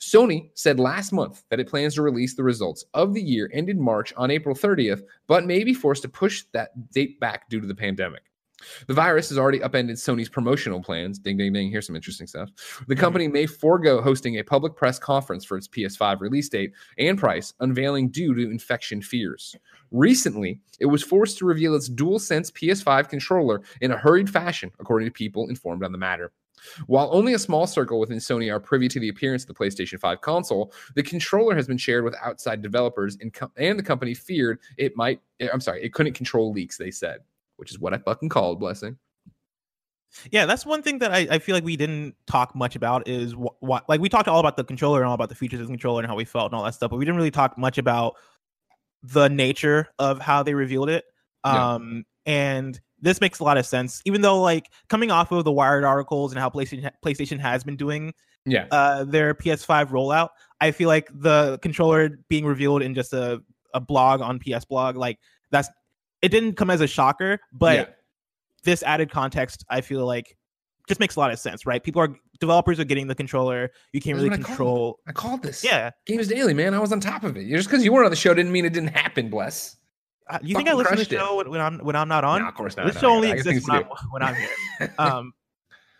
Sony said last month that it plans to release the results of the year ended March on April 30th, but may be forced to push that date back due to the pandemic. The virus has already upended Sony's promotional plans. Ding, ding, ding. Here's some interesting stuff. The hmm. company may forego hosting a public press conference for its PS5 release date and price, unveiling due to infection fears. Recently, it was forced to reveal its DualSense PS5 controller in a hurried fashion, according to people informed on the matter. While only a small circle within Sony are privy to the appearance of the PlayStation 5 console, the controller has been shared with outside developers, and, and the company feared it might, I'm sorry, it couldn't control leaks, they said, which is what I fucking called, blessing. Yeah, that's one thing that I, I feel like we didn't talk much about is what, wh- like we talked all about the controller and all about the features of the controller and how we felt and all that stuff, but we didn't really talk much about the nature of how they revealed it. Um, yeah. and this makes a lot of sense. Even though like coming off of the Wired articles and how PlayStation PlayStation has been doing yeah uh, their PS5 rollout, I feel like the controller being revealed in just a, a blog on PS Blog, like that's it didn't come as a shocker, but yeah. this added context, I feel like just makes a lot of sense, right? People are developers are getting the controller. You can't really I control. Called. I called this. Yeah, Games Daily, man. I was on top of it. Just because you weren't on the show didn't mean it didn't happen. Bless. You think I listen to the show when I'm when I'm not on? No, of course not. This no, show only exists when I'm, when I'm, here. um,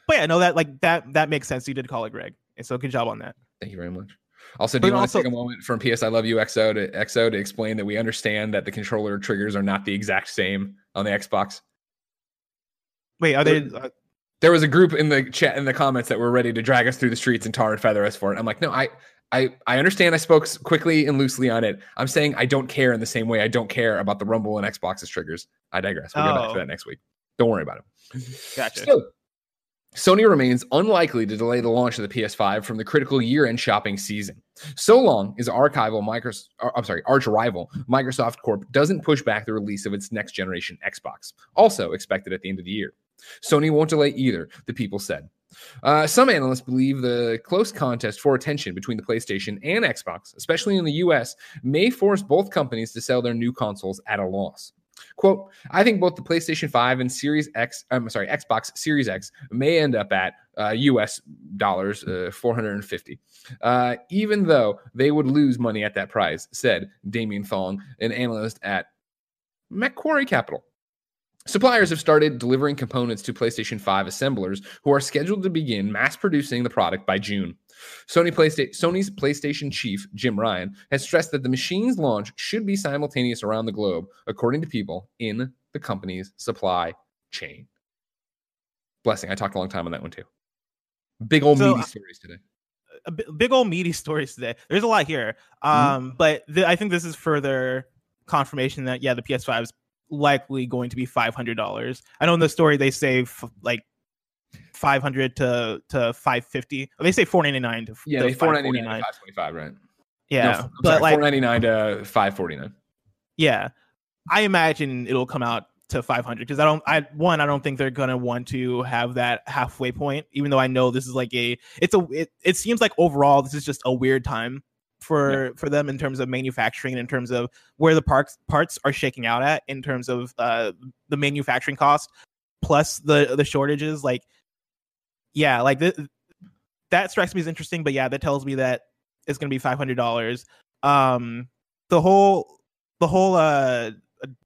but yeah, no, that like that that makes sense. You did call it Greg, and so good job on that. Thank you very much. Also, do but you want also, to take a moment from PS I Love You XO to XO to explain that we understand that the controller triggers are not the exact same on the Xbox? Wait, are they? Uh, there was a group in the chat in the comments that were ready to drag us through the streets and tar and feather us for it. I'm like, no, I I, I understand I spoke quickly and loosely on it. I'm saying I don't care in the same way I don't care about the Rumble and Xbox's triggers. I digress. We'll oh. get back to oh. that next week. Don't worry about it. Gotcha. So, Sony remains unlikely to delay the launch of the PS5 from the critical year-end shopping season. So long as archival Microsoft, uh, I'm sorry, arch rival Microsoft Corp doesn't push back the release of its next generation Xbox, also expected at the end of the year. Sony won't delay either, the people said. Uh, some analysts believe the close contest for attention between the PlayStation and Xbox, especially in the US, may force both companies to sell their new consoles at a loss. Quote, I think both the PlayStation 5 and Series X, I'm sorry, Xbox Series X may end up at uh, US dollars, uh, 450, uh, even though they would lose money at that price, said Damian Thong, an analyst at Macquarie Capital. Suppliers have started delivering components to PlayStation 5 assemblers who are scheduled to begin mass producing the product by June. Sony PlayStation, Sony's PlayStation chief, Jim Ryan, has stressed that the machine's launch should be simultaneous around the globe, according to people in the company's supply chain. Blessing. I talked a long time on that one too. Big old So, meaty uh, stories today. a big old meaty stories today. There's a lot here, um, but th- I think this is further confirmation that yeah, the PS5 is likely going to be five hundred dollars. I know in the story they say f- like five hundred to to five fifty. Oh, they say four ninety nine to Yeah, to 499 to 525, right? Yeah, No, but sorry, like 499 to 549. yeah, I imagine it'll come out to 500 because I don't I one I don't think they're gonna want to have that halfway point even though I know this is like a it's a it, it seems like overall this is just a weird time for for them in terms of manufacturing in terms of where the parts parts are shaking out at in terms of uh the manufacturing cost plus the the shortages like yeah like th- that strikes me as interesting but yeah that tells me that it's gonna be $500 um the whole the whole uh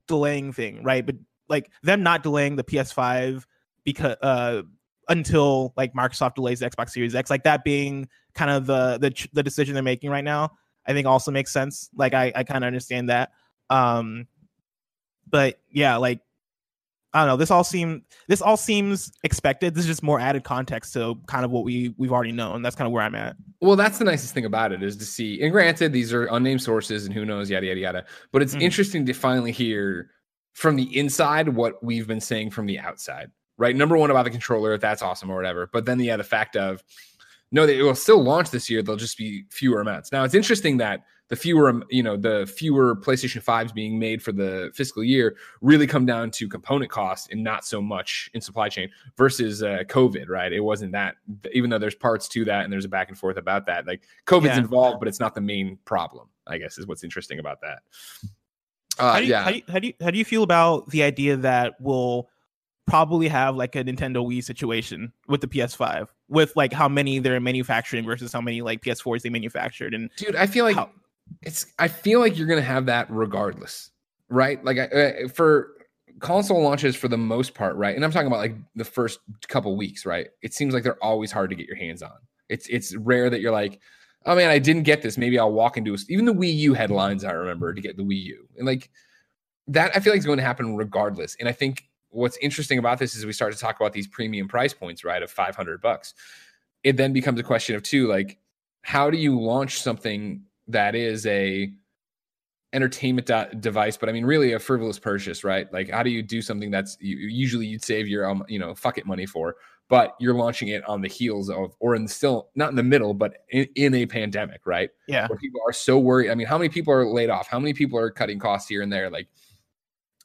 delaying thing, right? But like them not delaying the PS5 because uh until like Microsoft delays the Xbox Series X, like that being kind of the the the decision they're making right now, I think also makes sense. Like I I kind of understand that. Um but yeah, like I don't know. This all seem this all seems expected. This is just more added context to kind of what we we've already known. That's kind of where I'm at. Well, that's the nicest thing about it is to see. And granted, these are unnamed sources, and who knows, yada yada yada. But it's Mhm. interesting to finally hear from the inside what we've been saying from the outside. Right? Number one about the controller, that's awesome or whatever. But then yeah, the fact of no, they will still launch this year. They'll just be fewer amounts. Now it's interesting that the fewer, you know, the fewer PlayStation 5s being made for the fiscal year really come down to component costs and not so much in supply chain versus uh, COVID, right? It wasn't that, even though there's parts to that and there's a back and forth about that. Like COVID's Yeah. involved, but it's not the main problem. I guess is what's interesting about that. Uh, how do you, yeah, how do you, how do you how do you feel about the idea that we'll probably have like a Nintendo Wii situation with the PS5 with like how many they're manufacturing versus how many like PS4s they manufactured and dude i feel like How- it's i feel like you're gonna have that regardless right? Like I- uh, for console launches for the most part right? And i'm talking about like the first couple weeks right? It seems like they're always hard to get your hands on. It's it's rare that you're like oh man i didn't get this. Maybe i'll walk into a, even the wii u headlines i remember to get the wii u. And like that i feel like is going to happen regardless. And i think what's interesting about this is we start to talk about these premium price points right of 500 bucks. It then becomes a question of two like how do you launch something that is a entertainment device but i mean really a frivolous purchase right? Like how do you do something that's you, usually you'd save your um, you know fuck it money for but you're launching it on the heels of or in still not in the middle but in, in a pandemic right? Yeah. Where people are so worried i mean how many people are laid off? How many people are cutting costs here and there? Like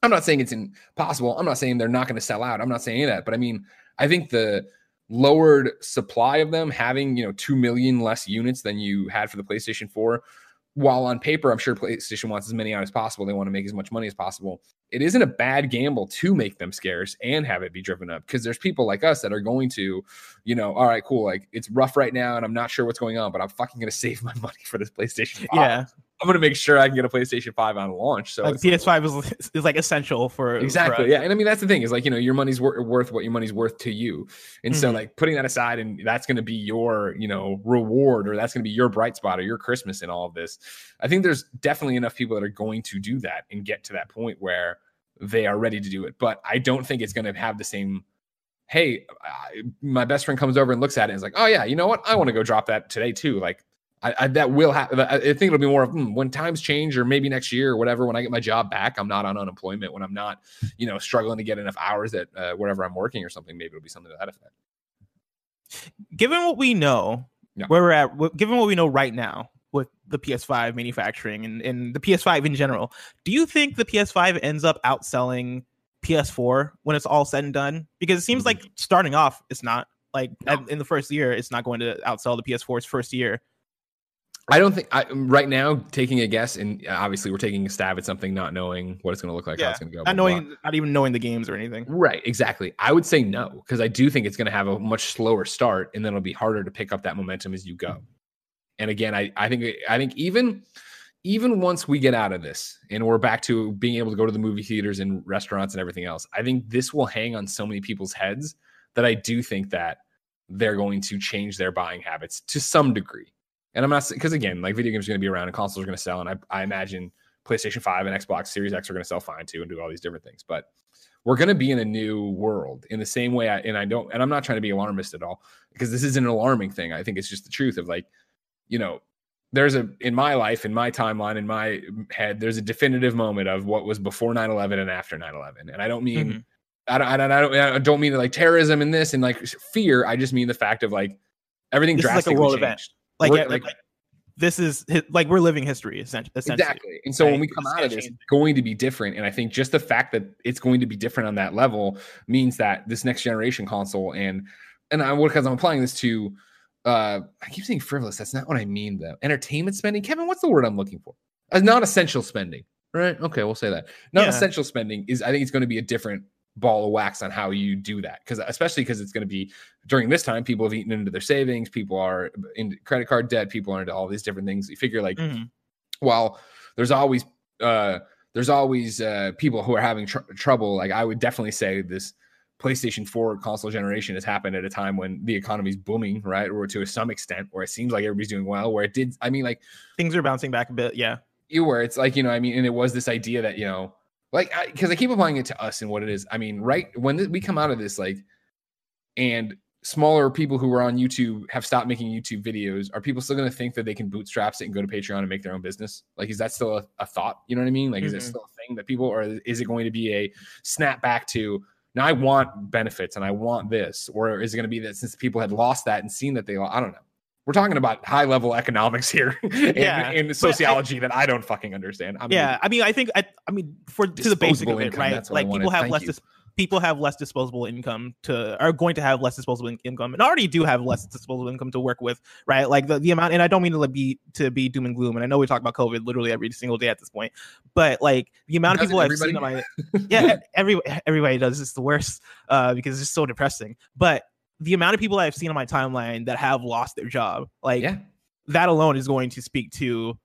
i'm not saying it's impossible. I'm not saying they're not going to sell out. I'm not saying that but i mean i think the lowered supply of them having you know 2 million less units than you had for the playstation 4 while on paper i'm sure playstation wants as many out as possible. They want to make as much money as possible. It isn't a bad gamble to make them scarce and have it be driven up because there's people like us that are going to you know all right cool like it's rough right now and i'm not sure what's going on but i'm fucking going to save my money for this playstation 5 yeah i'm going to make sure i can get a playstation 5 on launch so like PS5 is is like essential for exactly for, yeah and i mean that's the thing is like you know your money's wor- worth what your money's worth to you. And so Mhm. like putting that aside and that's going to be your you know reward or that's going to be your bright spot or your christmas in all of this i think there's definitely enough people that are going to do that and get to that point where they are ready to do it. But i don't think it's going to have the same hey my best friend comes over and looks at it and is like oh yeah you know what? I want to go drop that today too like I, I that will happen. I think it'll be more of hmm, when times change, or maybe next year or whatever. When I get my job back, I'm not on unemployment. When I'm not, you know, struggling to get enough hours at uh, wherever I'm working or something, maybe it'll be something to that effect. Given what we know, Yeah. where we're at, given what we know right now with the PS5 manufacturing and, and the PS5 in general, do you think the PS5 ends up outselling PS4 when it's all said and done? Because it seems like starting off, it's not. Like No. at- in the first year, it's not going to outsell the PS4's first year. I don't think I, right now taking a guess, and uh, obviously we're taking a stab at something, not knowing what it's going to look like, how it's going to go. Not blah, blah, blah. not even knowing the games or anything. Right, exactly. I would say no because I do think it's going to have a much slower start, and then it'll be harder to pick up that momentum as you go. And again, I I think I think even even once we get out of this and we're back to being able to go to the movie theaters and restaurants and everything else, I think this will hang on so many people's heads that I do think that they're going to change their buying habits to some degree. And I'm not because again, like video games are going to be around and consoles are going to sell, and I, I imagine PlayStation 5 and Xbox Series X are going to sell fine too and do all these different things. But we're going to be in a new world in the same way. I, and I don't, and I'm not trying to be alarmist at all because this is an alarming thing. I think it's just the truth of like, you know, there's a, in my life, in my timeline, in my head, there's a definitive moment of what was before 9 11 and after 9 11. And I don't mean, Mhm. I, don't, I, don't, I, don't, I don't mean like terrorism and this and like fear. I just mean the fact of like everything This is like a drastically world changed. event. Like, We're- like, this is like we're living history essentially. Exactly. And so when we come out of this, it's going to be different. And I think just the fact that it's going to be different on that level means that this next generation console and and I because I'm applying this to uh I keep saying frivolous. That's not what I mean though. Entertainment spending. Kevin, what's the word I'm looking for? Uh, non-essential spending. Right? Okay, we'll say that. Non-essential spending is I think it's going to be a different ball of wax on how you do that. Because especially because it's going to be during this time, people have eaten into their savings, people are in credit card debt, people are into all these different things. You figure like Mhm. while there's always uh there's always uh people who are having tr- trouble like i would definitely say this playstation 4 console generation has happened at a time when the economy's booming right or to some extent where it seems like everybody's doing well where it did i mean like Things are bouncing back a bit. Yeah. you where it's like you know i mean and it was this idea that you know like because I, keep applying it to us and what it is. I mean right when th- we come out of this like and smaller people who are on youtube have stopped making youtube videos are people still going to think that they can bootstrap it and go to patreon and make their own business? Like is that still a, a thought? You know what i mean? Like is it Mhm. still a thing that people or is it going to be a snap back to now i want benefits and i want this or is it going to be that since people had lost that and seen that they i don't know we're talking about high level economics here and, Yeah, and but I- sociology that I don't fucking understand. I'm yeah. I mean, I think I, I mean, for to the basic of it, income, right? I Like people have Thank less. Dis- people have less disposable income to are going to have less disposable income and already do have less disposable income to work with right like the, the amount and i don't mean to be to be doom and gloom and i know we talk about covid literally every single day at this point but like the amount of people i've seen on my yeah every everybody does it's the worst uh because it's so depressing but the amount of people i've seen on my timeline that have lost their job like yeah. that alone is going to speak to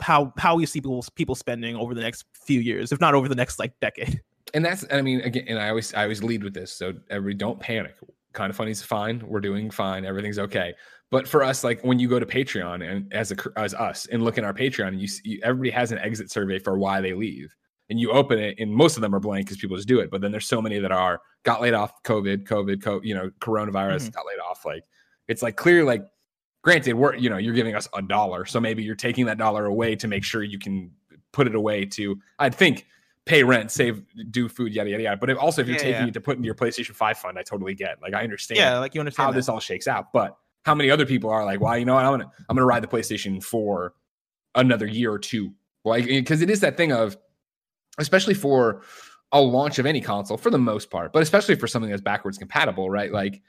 how how we see people people spending over the next few years if not over the next like decade and that's I mean again, and I always I always lead with this. So every don't panic. Kind of funny is fine. We're doing fine. Everything's okay. But for us, like when you go to Patreon and as a as us and look in our Patreon, you see everybody has an exit survey for why they leave, and you open it, and most of them are blank because people just do it. But then there's so many that are got laid off, COVID, COVID, co- you know, coronavirus, Mhm. got laid off. Like it's like clear, like granted, we're you know you're giving us a dollar, so maybe you're taking that dollar away to make sure you can put it away to. I'd think pay rent, save, do food, yada yada yada. But if, also, if you're Yeah, taking yeah. it to put into your PlayStation Five fund, I totally get. Like I understand yeah like you understand how that. this all shakes out. But how many other people are like, well, you know what, I'm gonna I'm gonna ride the PlayStation for another year or two, like because it is that thing of, especially for a launch of any console for the most part, but especially for something that's backwards compatible, right? Like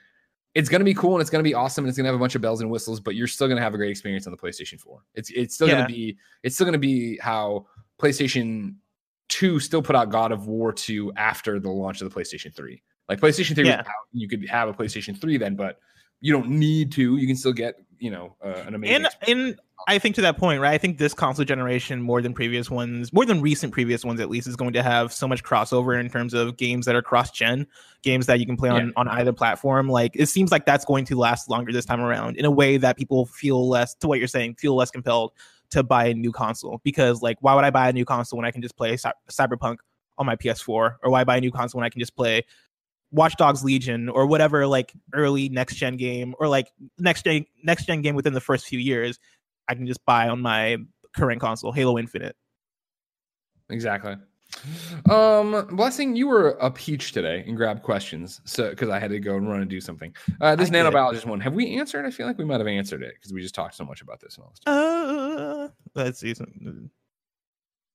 it's gonna be cool and it's gonna be awesome and it's gonna have a bunch of bells and whistles, but you're still gonna have a great experience on the PlayStation 4. It's it's still Yeah. gonna be it's still gonna be how PlayStation 2 still put out God of War 2 after the launch of the PlayStation 3. Like PlayStation 3 Yeah. was out, you could have a PlayStation 3 then, but you don't need to. You can still get, you know, uh, an amazing and experience. and I think to that point, right? I think this console generation, more than previous ones, more than recent previous ones at least, is going to have so much crossover in terms of games that are cross-gen, games that you can play on Yeah. on either platform. Like it seems like that's going to last longer this time around in a way that people feel less to what you're saying, feel less compelled to buy a new console because like why would I buy a new console when I can just play Cy- Cyberpunk on my PS4 or why buy a new console when I can just play Watch Dogs Legion or whatever like early next gen game or like next gen next gen game within the first few years, I can just buy on my current console, Halo Infinite. Exactly. Um, blessing, you were a peach today and grabbed questions, so because I had to go and run and do something. Uh, this I did. nanobiologist one, have we answered? I feel like we might have answered it because we just talked so much about this and all this. Uh, let's see. Some,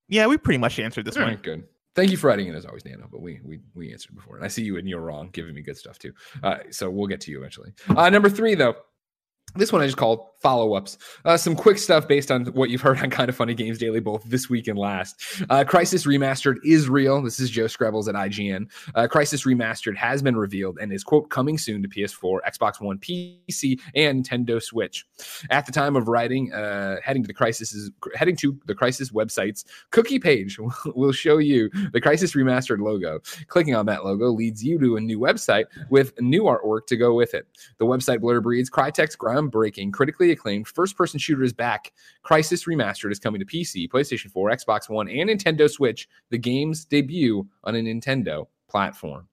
yeah, we pretty much answered this All one. right, good. Thank you for writing in as always, Nano. But we we we answered before, and I see you and you're wrong, giving me good stuff too. Uh, so we'll get to you eventually. Uh, number three, though. This one I just called follow ups. Uh, some quick stuff based on what you've heard on Kind of Funny Games Daily, both this week and last. Uh, Crysis Remastered is real. This is Joe Skrebels at IGN. Uh, Crysis Remastered has been revealed and is, quote, coming soon to PS4, Xbox One, PC, and Nintendo Switch. At the time of writing, uh, heading to the Crysis heading to the Crysis website's cookie page will show you the Crysis Remastered logo. Clicking on that logo leads you to a new website with new artwork to go with it. The website blurb reads Crytek's groundbreaking, critically acclaimed first person shooter is back. Crysis Remastered is coming to PC, PlayStation 4, Xbox One, and Nintendo Switch. The game's debut on a Nintendo platform.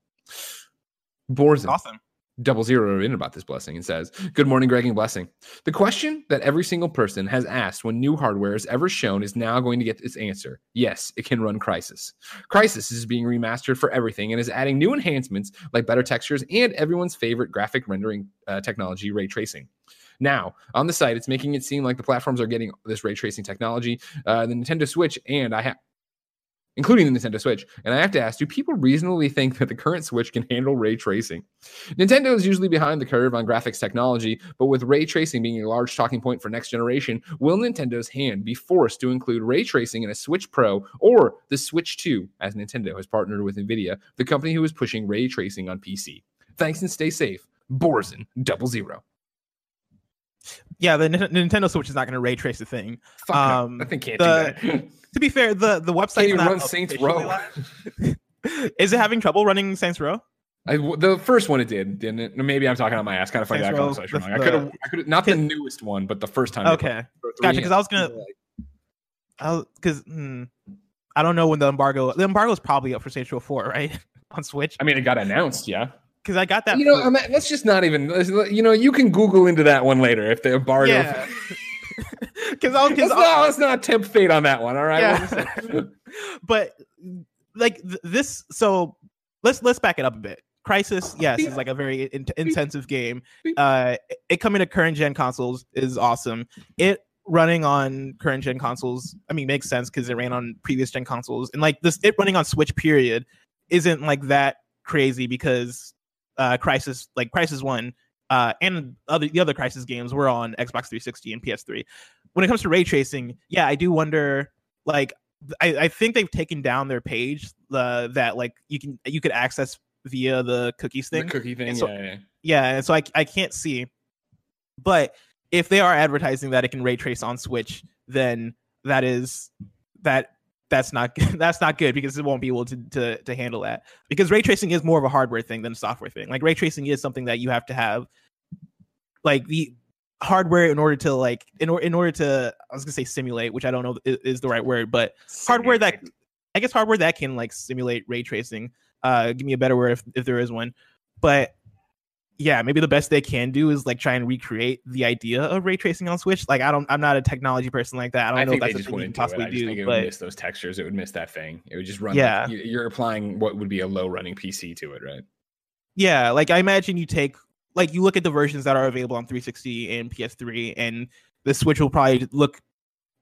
Borzen Awesome. double zero in about this blessing and says, Good morning, Greg and Blessing. The question that every single person has asked when new hardware is ever shown is now going to get its answer. Yes, it can run Crysis. Crysis is being remastered for everything and is adding new enhancements like better textures and everyone's favorite graphic rendering uh, technology, ray tracing. Now, on the site, it's making it seem like the platforms are getting this ray tracing technology. Uh, the Nintendo Switch and I have including the Nintendo Switch. And I have to ask, do people reasonably think that the current Switch can handle ray tracing? Nintendo is usually behind the curve on graphics technology, but with ray tracing being a large talking point for next generation, will Nintendo's hand be forced to include ray tracing in a Switch Pro or the Switch 2 as Nintendo has partnered with Nvidia, the company who is pushing ray tracing on PC? Thanks and stay safe. Borzen double zero. Yeah, the N- Nintendo Switch is not going to ray trace the thing. Fuck Um, no, I think can't the- do that. To be fair, the the website Can't run Saints Row. is it having trouble running Saints Row? I, the first one it did, didn't it? Maybe I'm talking on my ass. Kind of funny that I Saints got Row, Switch the- wrong. I could have, I could not the newest one, but the first time. Okay, gotcha. Because I was gonna, I because hmm, I don't know when the embargo. The embargo is probably up for Saints Row Four, right, on Switch. I mean, it got announced, yeah. Because I got that. You know, not- let's just not even. You know, you can Google into that one later if the embargo. yeah. Because I was, let's, because not, let's not tempt fate on that one. All right. Yeah. but like th- this so let's let's back it up a bit crysis yes is like a very in- intensive game uh it coming to current gen consoles is awesome it running on current gen consoles i mean makes sense because it ran on previous gen consoles and like this it running on switch period isn't like that crazy because uh crysis like crysis one uh and other the other crysis games were on xbox 360 and ps3 when it comes to ray tracing yeah i do wonder like I, I think they've taken down their page uh, that like you can you could access via the cookies the thing. cookie thing. So- yeah, yeah. Yeah, and so I I can't see. But if they are advertising that it can ray trace on Switch, then that is that that's not that's not good because it won't be able to to to handle that. Because ray tracing is more of a hardware thing than a software thing. Like ray tracing is something that you have to have like the hardware in order to like in, or, in order to I was gonna say simulate, which I don't know is, is the right word, but hardware that I guess hardware that can like simulate ray tracing. Uh, give me a better word if, if there is one. But yeah, maybe the best they can do is like try and recreate the idea of ray tracing on Switch. Like I don't, I'm not a technology person like that. I don't I know if that's just a thing you wouldn't can do. I possibly just think do. it would But miss those textures. It would miss that thing. It would just run. Yeah. Like, you're applying what would be a low running PC to it, right? yeah, like I imagine you take like you look at the versions that are available on 360 and PS3, and the Switch will probably look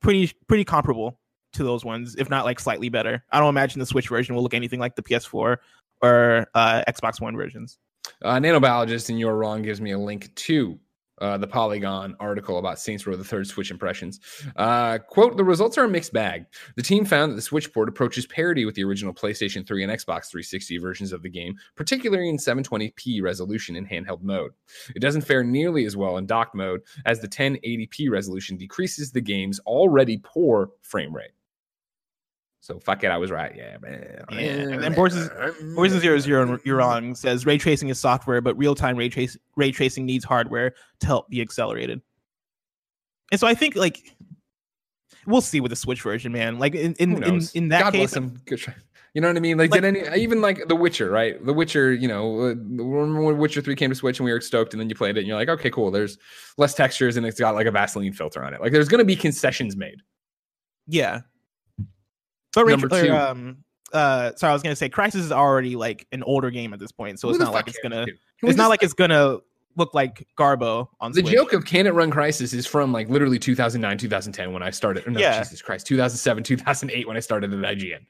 pretty pretty comparable to those ones, if not like slightly better. I don't imagine the Switch version will look anything like the PS4 or uh, Xbox One versions. Uh, Nanobiologist and You're Wrong gives me a link to uh, the Polygon article about Saints Row the Third Switch impressions. Uh, quote, the results are a mixed bag. The team found that the Switch port approaches parity with the original PlayStation 3 and Xbox 360 versions of the game, particularly in 720p resolution in handheld mode. It doesn't fare nearly as well in docked mode, as the 1080p resolution decreases the game's already poor frame rate. So fuck it, I was right. Yeah, man. Yeah, and then Poison Zero Zero, you're wrong. Says ray tracing is software, but real time ray trace ray tracing needs hardware to help be accelerated. And so I think like we'll see with the Switch version, man. Like in in in, in that God case, bless him. You know what I mean? Like, Like- did any even like The Witcher, right? The Witcher, you know, uh, remember when Witcher Three came to Switch and we were stoked, and then you played it, and you're like, okay, cool. There's less textures and it's got like a Vaseline filter on it. Like, there's gonna be concessions made. Yeah. But Number Rachel, two. or, um, uh, sorry, I was gonna say Crysis is already like an older game at this point, so Who it's not like it's gonna. dude? Can we It's not just- like it's gonna look like Garbo on the Switch. joke of can it run crysis is from like literally 2009 2010 when i started no Yeah. jesus christ 2007 2008 when i started at ign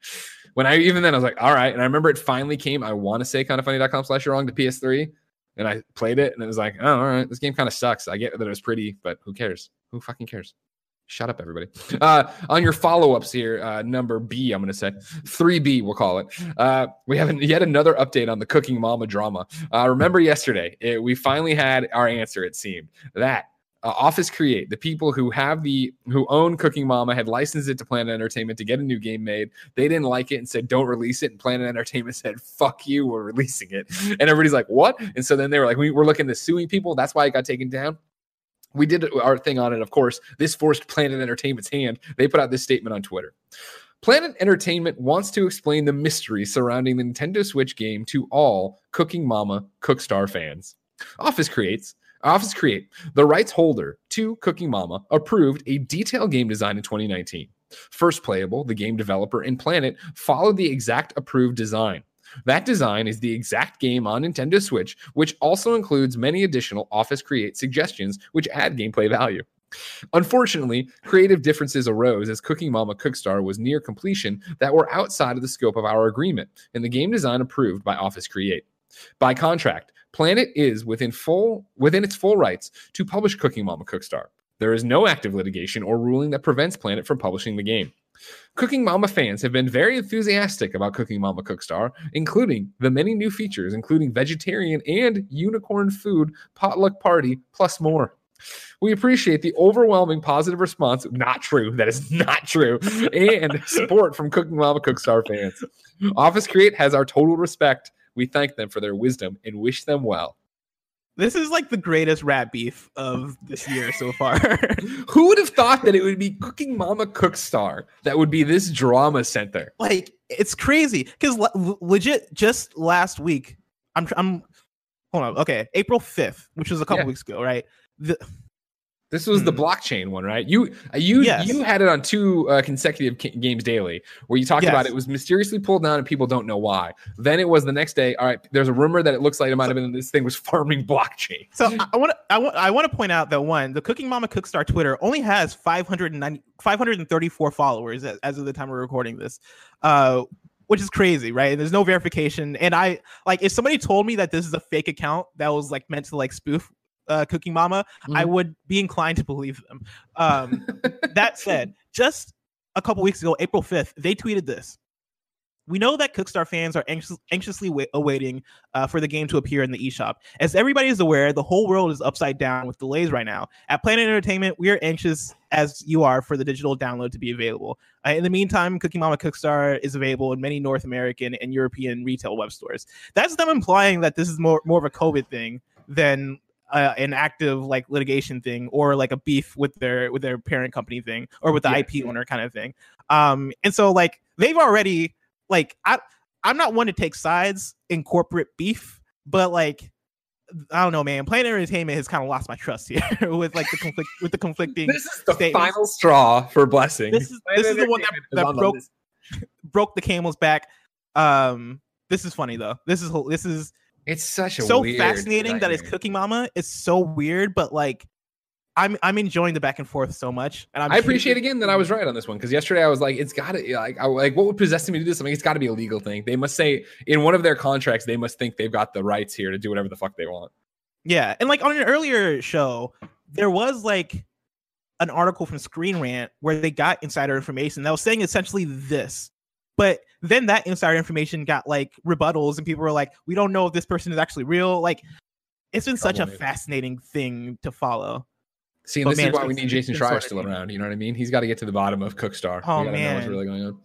when i even then i was like all right and i remember it finally came i want to say kind of funny.com slash you're wrong to ps3 and i played it and it was like oh all right this game kind of sucks i get that it was pretty but who cares who fucking cares Shut up, everybody. Uh, on your follow ups here, uh, number B, I'm going to say 3B, we'll call it. Uh, we have an, yet another update on the Cooking Mama drama. Uh, remember yesterday, it, we finally had our answer, it seemed that uh, Office Create, the people who have the who own Cooking Mama, had licensed it to Planet Entertainment to get a new game made. They didn't like it and said, "Don't release it." And Planet Entertainment said, "Fuck you, we're releasing it." And everybody's like, "What?" And so then they were like, we, "We're looking to suing people." That's why it got taken down. We did our thing on it, of course. This forced Planet Entertainment's hand. They put out this statement on Twitter. Planet Entertainment wants to explain the mystery surrounding the Nintendo Switch game to all Cooking Mama Cookstar fans. Office creates Office Create, the rights holder to Cooking Mama, approved a detailed game design in 2019. First Playable, the game developer, and Planet followed the exact approved design. That design is the exact game on Nintendo Switch, which also includes many additional Office Create suggestions which add gameplay value. Unfortunately, creative differences arose as Cooking Mama Cookstar was near completion that were outside of the scope of our agreement and the game design approved by Office Create. By contract, Planet is within full within its full rights to publish Cooking Mama Cookstar. There is no active litigation or ruling that prevents Planet from publishing the game. Cooking Mama fans have been very enthusiastic about Cooking Mama Cookstar, including the many new features, including vegetarian and unicorn food, potluck party, plus more. We appreciate the overwhelming positive response. Not true. That is not true. And support from Cooking Mama Cookstar fans. Office Create has our total respect. We thank them for their wisdom and wish them well. This is like the greatest rat beef of this year so far. Who would have thought that it would be Cooking Mama Cookstar that would be this drama center? like it's crazy because le- legit just last week i'm i'm hold on okay april 5th which was a couple Yeah. weeks ago right the, This was the Hmm. blockchain one, right? You you Yes. you had it on two uh, consecutive ca- games daily, where you talked about it was mysteriously pulled down and people don't know why. Then it was the next day. All right, there's a rumor that it looks like it might have been this thing was farming blockchain. so i want to i want i want to point out that one the cooking mama cookstar twitter only has 590 534 followers as, as of the time we're recording this uh which is crazy right and there's no verification and i like if somebody told me that this is a fake account that was like meant to like spoof uh, cooking mama I Mhm. would be inclined to believe them. Um, that said, just a couple weeks ago, April 5th, they tweeted this. We know that Cookstar fans are anxious, anxiously wa- awaiting uh, for the game to appear in the eShop. As everybody is aware, the whole world is upside down with delays right now. At Planet Entertainment, we are anxious, as you are, for the digital download to be available. Uh, in the meantime, Cooking Mama Cookstar is available in many North American and European retail web stores. That's them implying that this is more, more of a COVID thing than uh, an active like litigation thing or like a beef with their with their parent company thing or with the Yeah. IP owner kind of thing. Um, and so like they've already like I I'm not one to take sides in corporate beef, but like I don't know, man. Planet Entertainment has kind of lost my trust here with like the conflict with the conflicting. This is the statements. final straw for blessing. This is this is the one that, that on broke list. broke the camel's back. Um, this is funny though. This is this is It's such a so fascinating that it's. Cooking Mama It's so weird, but like I'm I'm enjoying the back and forth so much, and I'm I appreciate again that I was right on this one because yesterday I was like, it's got to like, I, like what would possess me to do this? I mean, it's got to be a legal thing. They must say in one of their contracts, they must think they've got the rights here to do whatever the fuck they want. Yeah, and like on an earlier show, there was like an article from Screen Rant where they got insider information that was saying essentially this. But then that insider information got like rebuttals, and people were like, "We don't know if this person is actually real." Like, it's been such a fascinating thing to follow. See, and this man, is why we need Jason Schreier still around. You know what I mean? He's got to get to the bottom of Cookstar. Oh, we gotta know what's really going on.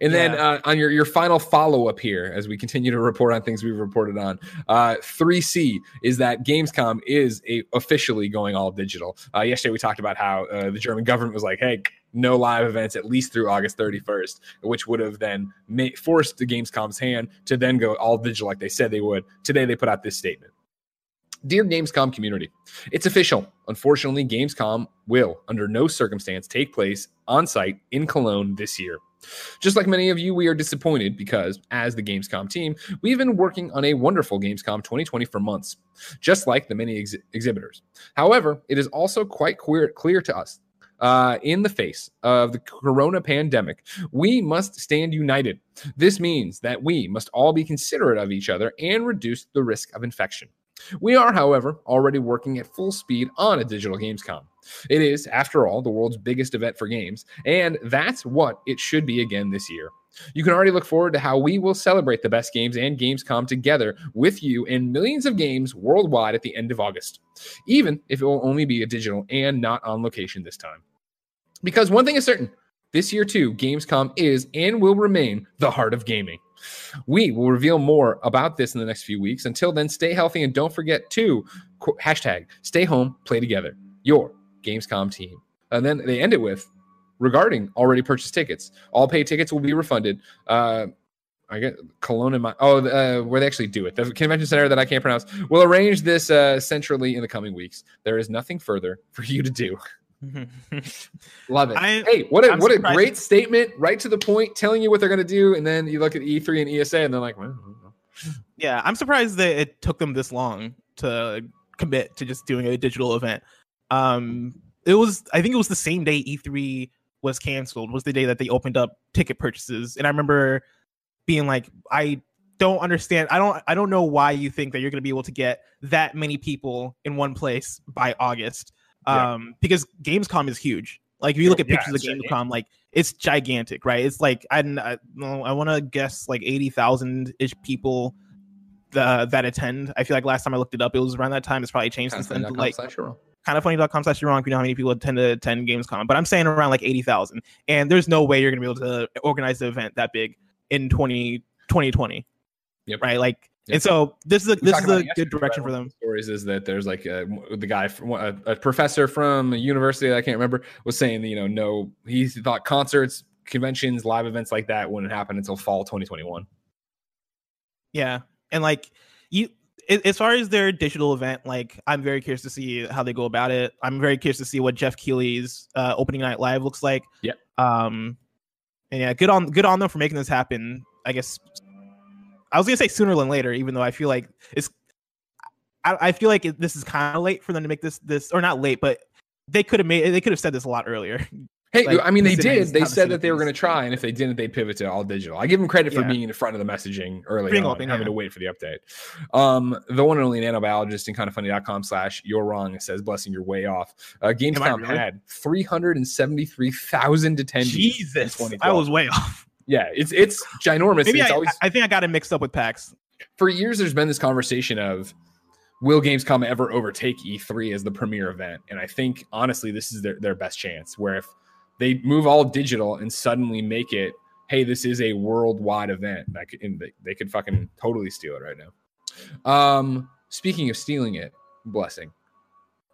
And then uh, on your, your final follow up here, as we continue to report on things we've reported on, uh, 3C is that Gamescom is a, officially going all digital. Uh, yesterday we talked about how uh, the German government was like, hey, no live events at least through August 31st, which would have then ma- forced the Gamescom's hand to then go all digital like they said they would. Today they put out this statement. Dear Gamescom community, it's official. Unfortunately, Gamescom will, under no circumstance, take place on site in Cologne this year. Just like many of you, we are disappointed because, as the Gamescom team, we've been working on a wonderful Gamescom 2020 for months, just like the many ex- exhibitors. However, it is also quite clear to us uh, in the face of the corona pandemic, we must stand united. This means that we must all be considerate of each other and reduce the risk of infection. We are, however, already working at full speed on a digital Gamescom. It is, after all, the world's biggest event for games, and that's what it should be again this year. You can already look forward to how we will celebrate the best games and Gamescom together with you and millions of games worldwide at the end of August, even if it will only be a digital and not on location this time. Because one thing is certain this year, too, Gamescom is and will remain the heart of gaming. We will reveal more about this in the next few weeks. Until then, stay healthy and don't forget to hashtag stay home, play together, your Gamescom team. And then they end it with regarding already purchased tickets. All paid tickets will be refunded. Uh, I get Cologne in my oh uh, where they actually do it the convention center that I can't pronounce. We'll arrange this uh, centrally in the coming weeks. There is nothing further for you to do. Love it. I, hey, what a I'm what surprised. a great statement, right to the point, telling you what they're going to do, and then you look at E3 and ESA, and they're like, well, yeah, I'm surprised that it took them this long to commit to just doing a digital event. Um, it was, I think it was the same day E3 was canceled. Was the day that they opened up ticket purchases, and I remember being like, I don't understand. I don't, I don't know why you think that you're going to be able to get that many people in one place by August um, yeah. because Gamescom is huge. Like if you look at pictures yeah, of Gamescom, like it's gigantic, right? It's like I I, I want to guess like eighty thousand ish people uh, that attend. I feel like last time I looked it up, it was around that time. It's probably changed since then. Like kind of funny.com slash wrong if you know how many people attend to attend Gamescom, but I'm saying around like eighty thousand, and there's no way you're gonna be able to organize the event that big in 20, 2020. Yep. Right, like and so this is a, this is a good direction for them. Stories is that there's like a, the guy from a, a, professor from a university I can't remember was saying that you know no he thought concerts, conventions, live events like that wouldn't happen until fall 2021. Yeah, and like you as far as their digital event, like I'm very curious to see how they go about it. I'm very curious to see what Geoff Keighley's uh, opening night live looks like. Yeah. Um, and yeah, good on good on them for making this happen. I guess I was gonna say sooner than later, even though I feel like it's. I, I feel like it, this is kind of late for them to make this this or not late, but they could have made they could have said this a lot earlier. Hey, like, I mean, they did. They said that they were going to try, and if they didn't, they pivot to all digital. I give them credit for yeah. being in the front of the messaging early Bring on, having to wait for the update. Um, the one and only nanobiologist in kindoffunny.com slash you're wrong says, blessing your way off. Uh, Gamescom really? had 373,000 attendees. Jesus, I was way off. Yeah, it's it's ginormous. Maybe it's I, always, I think I got it mixed up with PAX. For years, there's been this conversation of will Gamescom ever overtake E3 as the premier event? And I think honestly, this is their, their best chance. Where if they move all digital and suddenly make it, hey, this is a worldwide event, could, they, they could fucking totally steal it right now. Um, speaking of stealing it, blessing.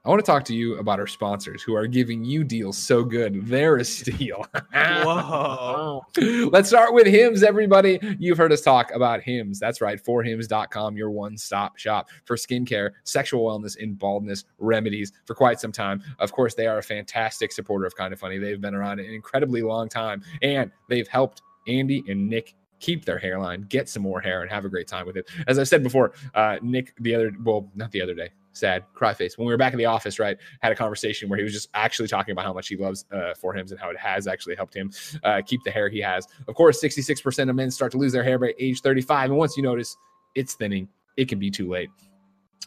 I want to talk to you about our sponsors who are giving you deals so good. They're a steal. Whoa. Let's start with Hims, everybody. You've heard us talk about Hims. That's right, forhims.com, your one stop shop for skincare, sexual wellness, and baldness remedies for quite some time. Of course, they are a fantastic supporter of Kind of Funny. They've been around an incredibly long time and they've helped Andy and Nick keep their hairline, get some more hair, and have a great time with it. As I said before, uh, Nick, the other, well, not the other day, sad cry face. When we were back in the office right had a conversation where he was just actually talking about how much he loves uh, for him and how it has actually helped him uh, keep the hair he has. Of course 66% of men start to lose their hair by age 35 and once you notice it's thinning. It can be too late.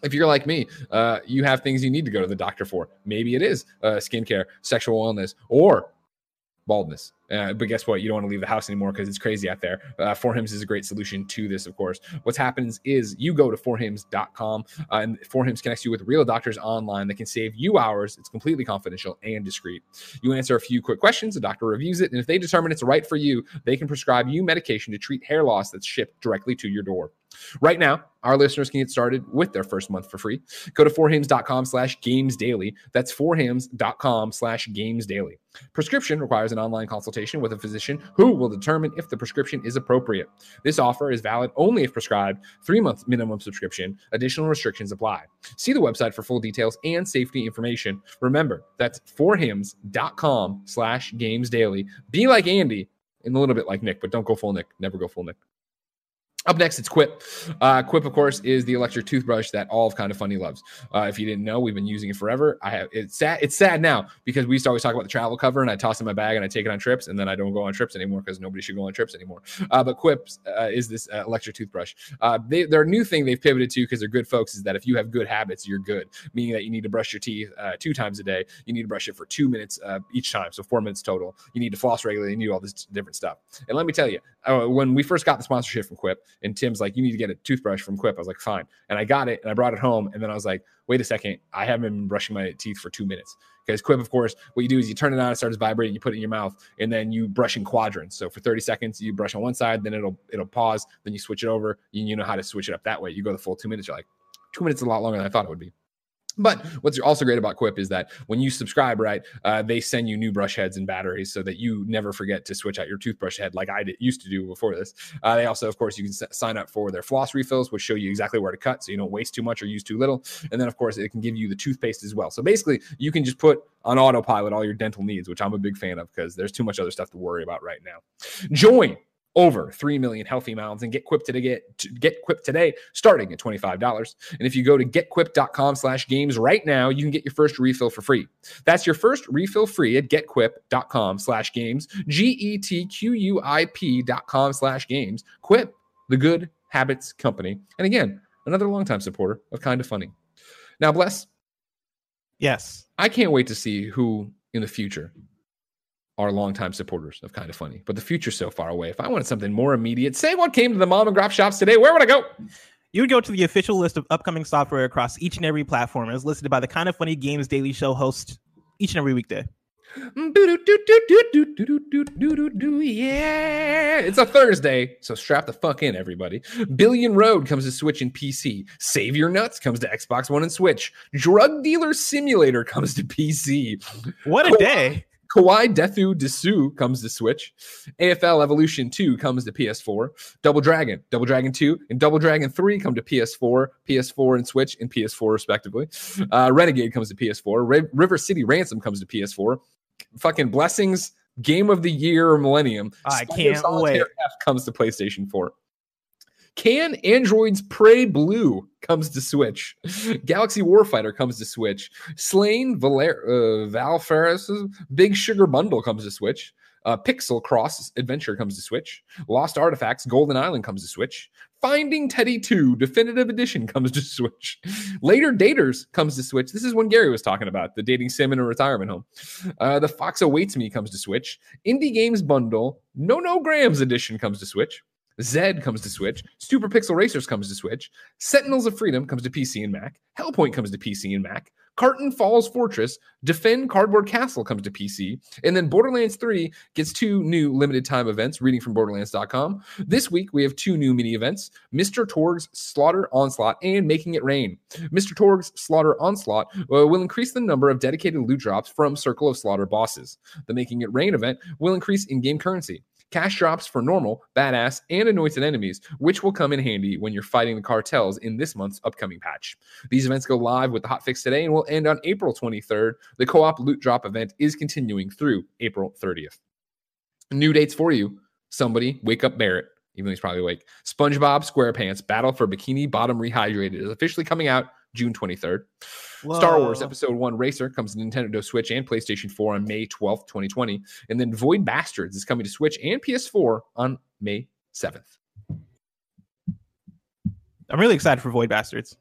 If you're like me, uh, you have things you need to go to the doctor for. Maybe it is uh, skincare, sexual wellness, or baldness. Uh, but guess what? You don't want to leave the house anymore because it's crazy out there. Uh, Forhims is a great solution to this, of course. What happens is you go to forhims.com uh, and Forhims connects you with real doctors online that can save you hours. It's completely confidential and discreet. You answer a few quick questions, the doctor reviews it, and if they determine it's right for you, they can prescribe you medication to treat hair loss that's shipped directly to your door. Right now, our listeners can get started with their first month for free. Go to forhims.com slash games daily. That's forhims.com slash games daily. Prescription requires an online consultation with a physician who will determine if the prescription is appropriate. This offer is valid only if prescribed, three month minimum subscription. Additional restrictions apply. See the website for full details and safety information. Remember, that's forhims.com slash games daily. Be like Andy and a little bit like Nick, but don't go full Nick. Never go full Nick. Up next, it's Quip. Uh, Quip, of course, is the electric toothbrush that all of Kind of Funny loves. Uh, if you didn't know, we've been using it forever. I have it's sad. It's sad now because we used to always talk about the travel cover, and I toss it in my bag and I take it on trips, and then I don't go on trips anymore because nobody should go on trips anymore. Uh, but Quip uh, is this uh, electric toothbrush. Uh, they, their new thing they've pivoted to because they're good folks is that if you have good habits, you're good. Meaning that you need to brush your teeth two times a day. You need to brush it for two minutes each time, so four minutes total. You need to floss regularly. You need all this different stuff. And let me tell you, when we first got the sponsorship from Quip, and Tim's like, you need to get a toothbrush from Quip. I was like, fine. And I got it and I brought it home. And then I was like, wait a second, I haven't been brushing my teeth for two minutes. Because Quip, of course, what you do is you turn it on, it starts vibrating, you put it in your mouth, and then you brush in quadrants. So for 30 seconds, you brush on one side, then it'll it'll pause, then you switch it over. You, you know how to switch it up that way. You go the full two minutes, you're like, two minutes is a lot longer than I thought it would be. But what's also great about Quip is that when you subscribe, right, uh, they send you new brush heads and batteries so that you never forget to switch out your toothbrush head like I did, used to do before this. Uh, they also, of course, you can s- sign up for their floss refills, which show you exactly where to cut so you don't waste too much or use too little. And then, of course, it can give you the toothpaste as well. So basically, you can just put on autopilot all your dental needs, which I'm a big fan of because there's too much other stuff to worry about right now. Join over 3 million healthy mouths and get Quip to get to get Quip today starting at $25. And if you go to getquip.com slash games right now, you can get your first refill for free. That's your first refill free at getquip.com slash games, G-E-T-Q-U-I-P dot com slash games. Quip, the good habits company. And again, another longtime supporter of Kind of Funny. Now, Bless. Yes. I can't wait to see who in the future are longtime supporters of Kind of Funny, but the future's so far away. If I wanted something more immediate, say what came to the mom and grop shops today, where would I go? You would go to the official list of upcoming software across each and every platform as listed by the Kind of Funny Games Daily Show host each and every weekday. Yeah, it's a Thursday, so strap the fuck in, everybody. Billion Road comes to Switch and PC. Save Your Nuts comes to Xbox One and Switch. Drug Dealer Simulator comes to PC. What a day! Kawaii Deathu Desu comes to Switch. AFL Evolution 2 comes to PS4. Double Dragon, Double Dragon 2, and Double Dragon 3 come to PS4, PS4 and Switch, and PS4 respectively. Uh, Renegade comes to PS4. River City Ransom comes to PS4. Fucking Blessings Game of the Year Millennium. I can't wait. F comes to PlayStation 4. Can Androids Pray Blue comes to Switch. Galaxy Warfighter comes to Switch. Slain Valer- uh, Valfaris's Big Sugar Bundle comes to Switch. Uh, Pixel Cross Adventure comes to Switch. Lost Artifacts Golden Island comes to Switch. Finding Teddy 2 Definitive Edition comes to Switch. Later Daters comes to Switch. This is when Gary was talking about the dating sim in a retirement home. Uh, the Fox Awaits Me comes to Switch. Indie Games Bundle Nonograms Edition comes to Switch. Zed comes to Switch. Super Pixel Racers comes to Switch. Sentinels of Freedom comes to PC and Mac. Hellpoint comes to PC and Mac. Carton Falls Fortress, Defend Cardboard Castle comes to PC, and then Borderlands 3 gets two new limited time events, reading from Borderlands.com. This week, we have two new mini events Mr. Torgue's Slaughter Onslaught and Making It Rain. Mr. Torgue's Slaughter Onslaught uh, will increase the number of dedicated loot drops from Circle of Slaughter bosses. The Making It Rain event will increase in game currency cash drops for normal, badass, and anointed enemies, which will come in handy when you're fighting the cartels in this month's upcoming patch. These events go live with the hotfix today and will end on April 23rd. The co op loot drop event is continuing through April 30th. New dates for you. Somebody wake up Barrett, even though he's probably awake. SpongeBob SquarePants Battle for Bikini Bottom Rehydrated is officially coming out June 23rd. Whoa. Star Wars Episode 1 Racer comes to Nintendo Switch and PlayStation 4 on May 12th, 2020. And then Void Bastards is coming to Switch and PS4 on May 7th. I'm really excited for Void Bastards.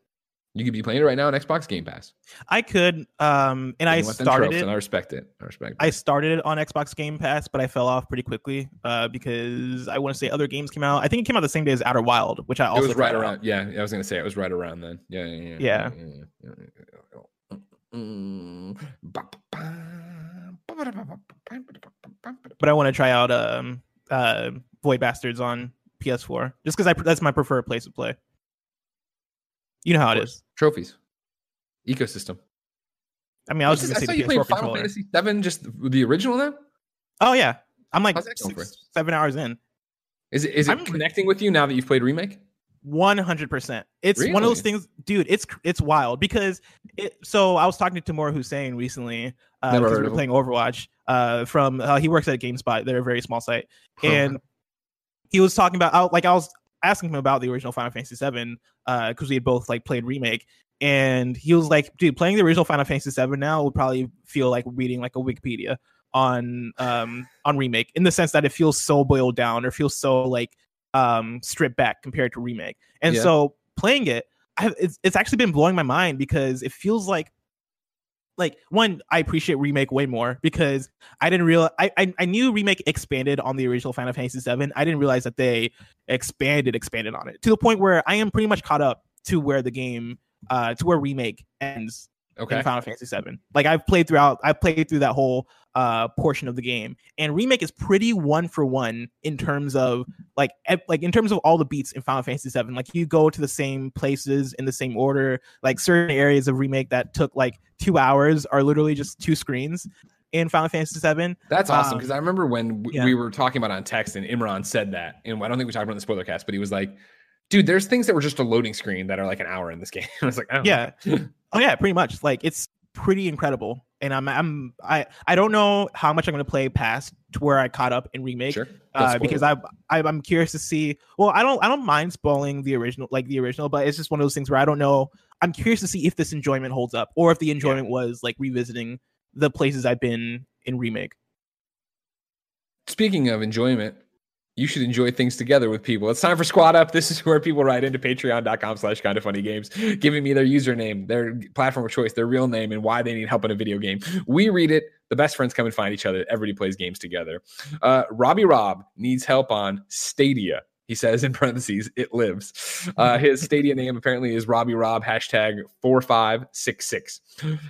You could be playing it right now on Xbox Game Pass. I could, um, and I You want them started it. and I respect it. I respect. It. I started it on Xbox Game Pass, but I fell off pretty quickly uh, because I want to say other games came out. I think it came out the same day as Outer Wild, which I it also was right tried out. around. Yeah, I was gonna say it was right around then. Yeah, yeah, yeah. Yeah. yeah. Mm. But I want to try out um, uh, Void Bastards on PS4 just because I that's my preferred place to play. You know how it is. Trophies, ecosystem. I mean, I was I just gonna you say the playing PS4 Final controller. Fantasy Seven, just the original now. Oh yeah, I'm like How's that going for six, seven hours in. Is it is it I'm- connecting with you now that you've played remake? One hundred percent. It's one of those things, dude. It's it's wild because it. So I was talking to Tamoor Hussain recently uh, because we were playing Overwatch. Uh, from uh, he works at GameSpot. They're a very small site, and he was talking about I, like I was asking him about the original Final Fantasy VII because we had both like played remake, and he was like, "Dude, playing the original Final Fantasy VII now would probably feel like reading like a Wikipedia on um on remake in the sense that it feels so boiled down or feels so like um stripped back compared to remake." And Yeah. so playing it, I, it's it's actually been blowing my mind because it feels like like one i appreciate remake way more because i didn't realize I, I i knew remake expanded on the original final fantasy 7 i didn't realize that they expanded expanded on it to the point where i am pretty much caught up to where the game uh to where remake ends Okay. in final fantasy 7 like i've played throughout i've played through that whole uh portion of the game and remake is pretty one for one in terms of like like in terms of all the beats in final fantasy 7 like you go to the same places in the same order like certain areas of remake that took like two hours are literally just two screens in final fantasy 7 That's awesome Um, because I remember when w- yeah. we were talking about it on text and Imran said that, and I don't think we talked about the spoiler cast, but he was like, "Dude, there's things that were just a loading screen that are like an hour in this game." I was like, oh. yeah oh yeah pretty much like it's pretty incredible and i'm i'm i i don't know how much i'm going to play past to where i caught up in remake sure." uh, because I, I I'm curious to see. Well, I don't I don't mind spoiling the original, like the original, but it's just one of those things where I don't know. I'm curious to see if this enjoyment holds up, or if the enjoyment was like revisiting the places I've been in remake. Speaking of enjoyment, you should enjoy things together with people. It's time for Squad Up. This is where people write into patreon.com slash kind of funny games, giving me their username, their platform of choice, their real name, and why they need help in a video game. We read it. The best friends come and find each other. Everybody plays games together. Uh, Robbie Rob needs help on Stadia. He says in parentheses, it lives. Uh, his Stadia name apparently is Robbie Rob, hashtag 4566.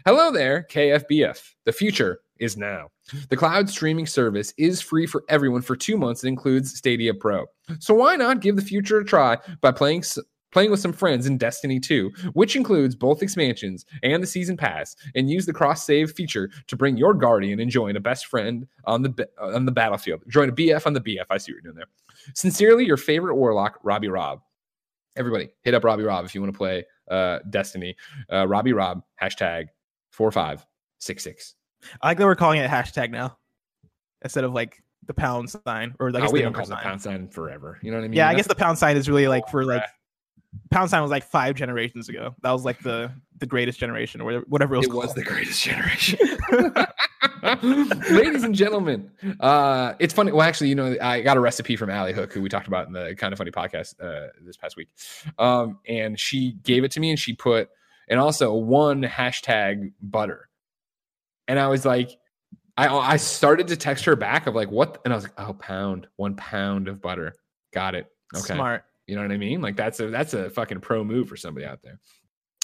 Hello there, KFBF. The future is now. The cloud streaming service is free for everyone for two months. It includes Stadia Pro. So why not give the future a try by playing playing with some friends in Destiny 2, which includes both expansions and the season pass, and use the cross save feature to bring your guardian and join a best friend on the on the battlefield. Join a BF on the BF. I see what you're doing there. Sincerely, your favorite warlock, Robbie Rob. Everybody, hit up Robbie Rob if you want to play uh, Destiny. Uh, Robbie Rob, hashtag 4566. I like that we're calling it hashtag now instead of like the pound sign or like Oh, we the haven't called the pound sign forever. You know what I mean? Yeah, I guess the pound sign is really like for like pound sign was like five generations ago. That was like the the greatest generation or whatever- it was. it was the greatest generation. Ladies and gentlemen, uh, it's funny. Well, actually, you know, I got a recipe from Allie Hook, who we talked about in the kind of funny podcast uh, this past week. Um, and she gave it to me and she put, and also one hashtag butter. And I was like, I, I started to text her back of like, what? And I was like, oh, pound, one pound of butter. Got it. Okay. smart. You know what I mean? Like that's a that's a fucking pro move for somebody out there.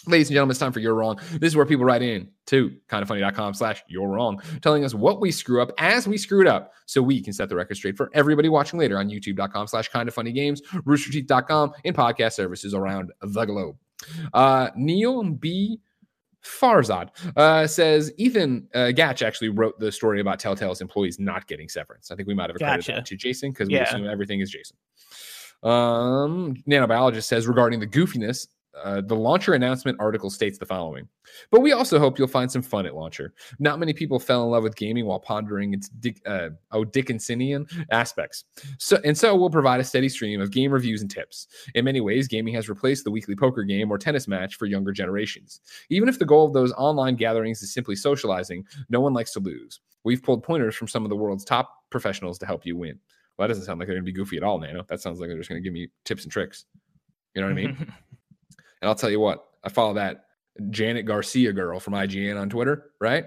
Ladies and gentlemen, it's time for You're Wrong. This is where people write in to kindoffunny.com slash you're wrong, telling us what we screw up as we screwed up so we can set the record straight for everybody watching later on youtube.com slash kind of funny games, roosterteeth.com, and podcast services around the globe. Uh, Neil B. Farzad uh, says Ethan uh, Gach actually wrote the story about Telltale's employees not getting severance. I think we might have accredited Gotcha. that to Jason because we Yeah. assume everything is Jason. Um, nanobiologist says regarding the goofiness, uh, the launcher announcement article states the following. But we also hope you'll find some fun at launcher. Not many people fell in love with gaming while pondering its Dick, uh, oh, Dickinsonian aspects. So, and so we'll provide a steady stream of game reviews and tips. In many ways, gaming has replaced the weekly poker game or tennis match for younger generations. Even if the goal of those online gatherings is simply socializing, no one likes to lose. We've pulled pointers from some of the world's top professionals to help you win. Well, that doesn't sound like they're going to be goofy at all, Nano. That sounds like they're just going to give me tips and tricks. You know what I mean? And I'll tell you what, I follow that Janet Garcia girl from IGN on Twitter, right?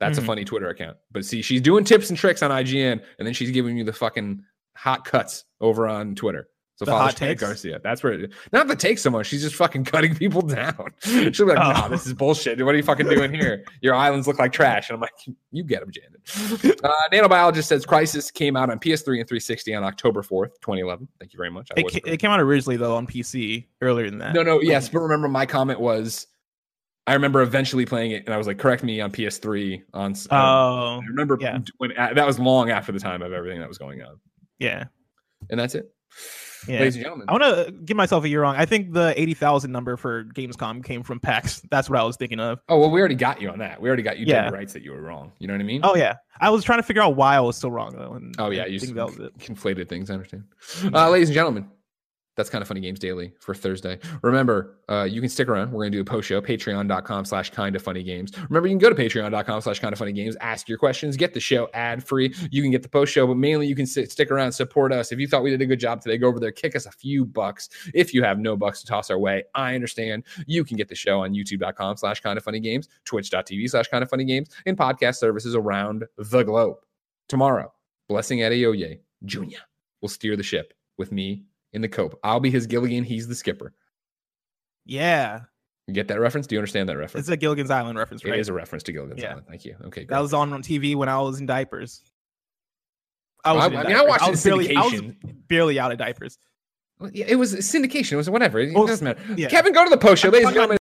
That's Mhm. a funny Twitter account. But see, she's doing tips and tricks on IGN, and then she's giving you the fucking hot cuts over on Twitter. So The hot takes? Garcia. That's where it, not the take so much. She's just fucking cutting people down. She'll be like, Oh. "Nah, this is bullshit. What are you fucking doing here? Your islands look like trash." And I'm like, "You get them, Janet." Uh, Nanobiologist says Crysis came out on PS3 and 360 on October 4th, 2011. Thank you very much. I It, ca- it came out originally though on PC earlier than that. no, no, yes, but remember my comment was, I remember eventually playing it, and I was like, correct me on PS3 on. um, Oh, I remember yeah. when uh, that was long after the time of everything that was going on, yeah, and that's it, yeah. ladies and gentlemen. I want to give myself a year wrong. I think the eighty thousand number for Gamescom came from PAX. That's what I was thinking of. Oh well, we already got you on that. We already got you Yeah. rights that you were wrong. You know what I mean? Oh yeah, I was trying to figure out why I was so wrong though. And Oh, yeah, you think that was it. conflated things. I understand. Uh, ladies and gentlemen, that's kind of funny games daily for Thursday. Remember, uh, you can stick around. We're going to do a post show, patreon.com slash kind of funny games. Remember, you can go to patreon.com slash kind of funny games, ask your questions, get the show ad free. You can get the post show, but mainly you can sit, stick around, support us. If you thought we did a good job today, go over there, kick us a few bucks. If you have no bucks to toss our way, I understand. You can get the show on youtube.com slash kind of funny games, twitch.tv slash kind of funny games, and podcast services around the globe. Tomorrow, Blessing Adeoye Jr. will steer the ship with me in the cope. I'll be his Gilligan. He's the skipper. Yeah, You get that reference? Do you understand that reference? it's a Gilligan's Island reference, It right? is a reference to Gilligan's Yeah. Island. Thank you. Okay, That was on on TV when I was in diapers. I Well, I- I mean, I watched it was barely, I was barely out of diapers. It was syndication. It was whatever. It Well, doesn't matter. yeah. Kevin, go to the post show, ladies and gentlemen.